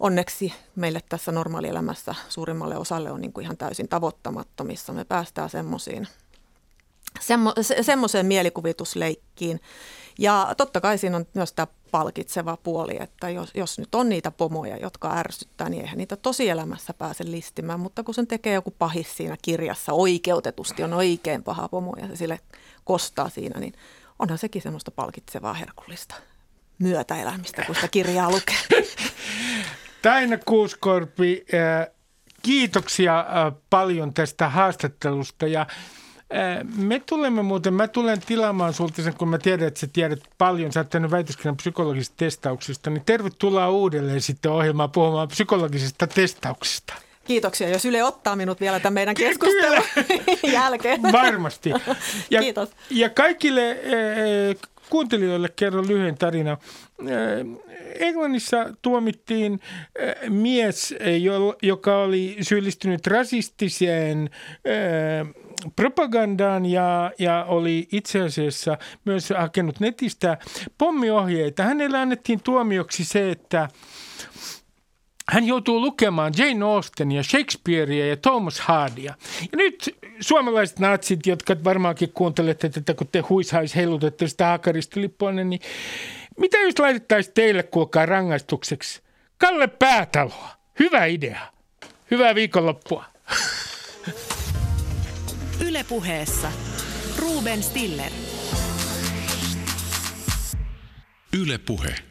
onneksi meille tässä normaalielämässä suurimmalle osalle on niin kuin ihan täysin tavoittamattomissa. Me päästään semmoisiin semmo, se, semmoiseen mielikuvitusleikkiin. Ja totta kai siinä on myös tämä palkitseva puoli, että jos, jos nyt on niitä pomoja, jotka ärsyttää, niin eihän niitä tosielämässä pääse listimään. Mutta kun sen tekee joku pahis siinä kirjassa, oikeutetusti on oikein paha pomo ja se sille kostaa siinä, niin onhan sekin semmoista palkitsevaa herkullista myötäelämistä, kun sitä kirjaa lukee. Taina Kuuskorpi, kiitoksia paljon tästä haastattelusta ja me tulemme muuten, mä tulen tilaamaan sulta sen, kun mä tiedän, että sä tiedät paljon, sä oot tehnyt väitöskirjan psykologisista testauksista, niin tervetuloa uudelleen sitten ohjelmaan puhumaan psykologisista testauksista. Kiitoksia, jos Yle ottaa minut vielä tämän meidän keskustelun jälkeen. Varmasti. Ja, Kiitos. Ja kaikille kuuntelijoille kerron lyhyen tarina. Englannissa tuomittiin mies, joka oli syyllistynyt rasistiseen propagandaan ja, ja oli itse asiassa myös hakenut netistä pommiohjeita. Hänelle annettiin tuomioksi se, että hän joutuu lukemaan Jane Austenia, Shakespearea ja Thomas Hardya. Ja nyt suomalaiset natsit, jotka varmaankin kuuntelette tätä, kun te huishais heilutette sitä hakaristolippua, niin mitä jos laitettaisiin teille kuulkaa rangaistukseksi? Kalle Päätalo, hyvä idea. Hyvää viikonloppua. Ylepuheessa Ruben Stiller. Ylepuhe.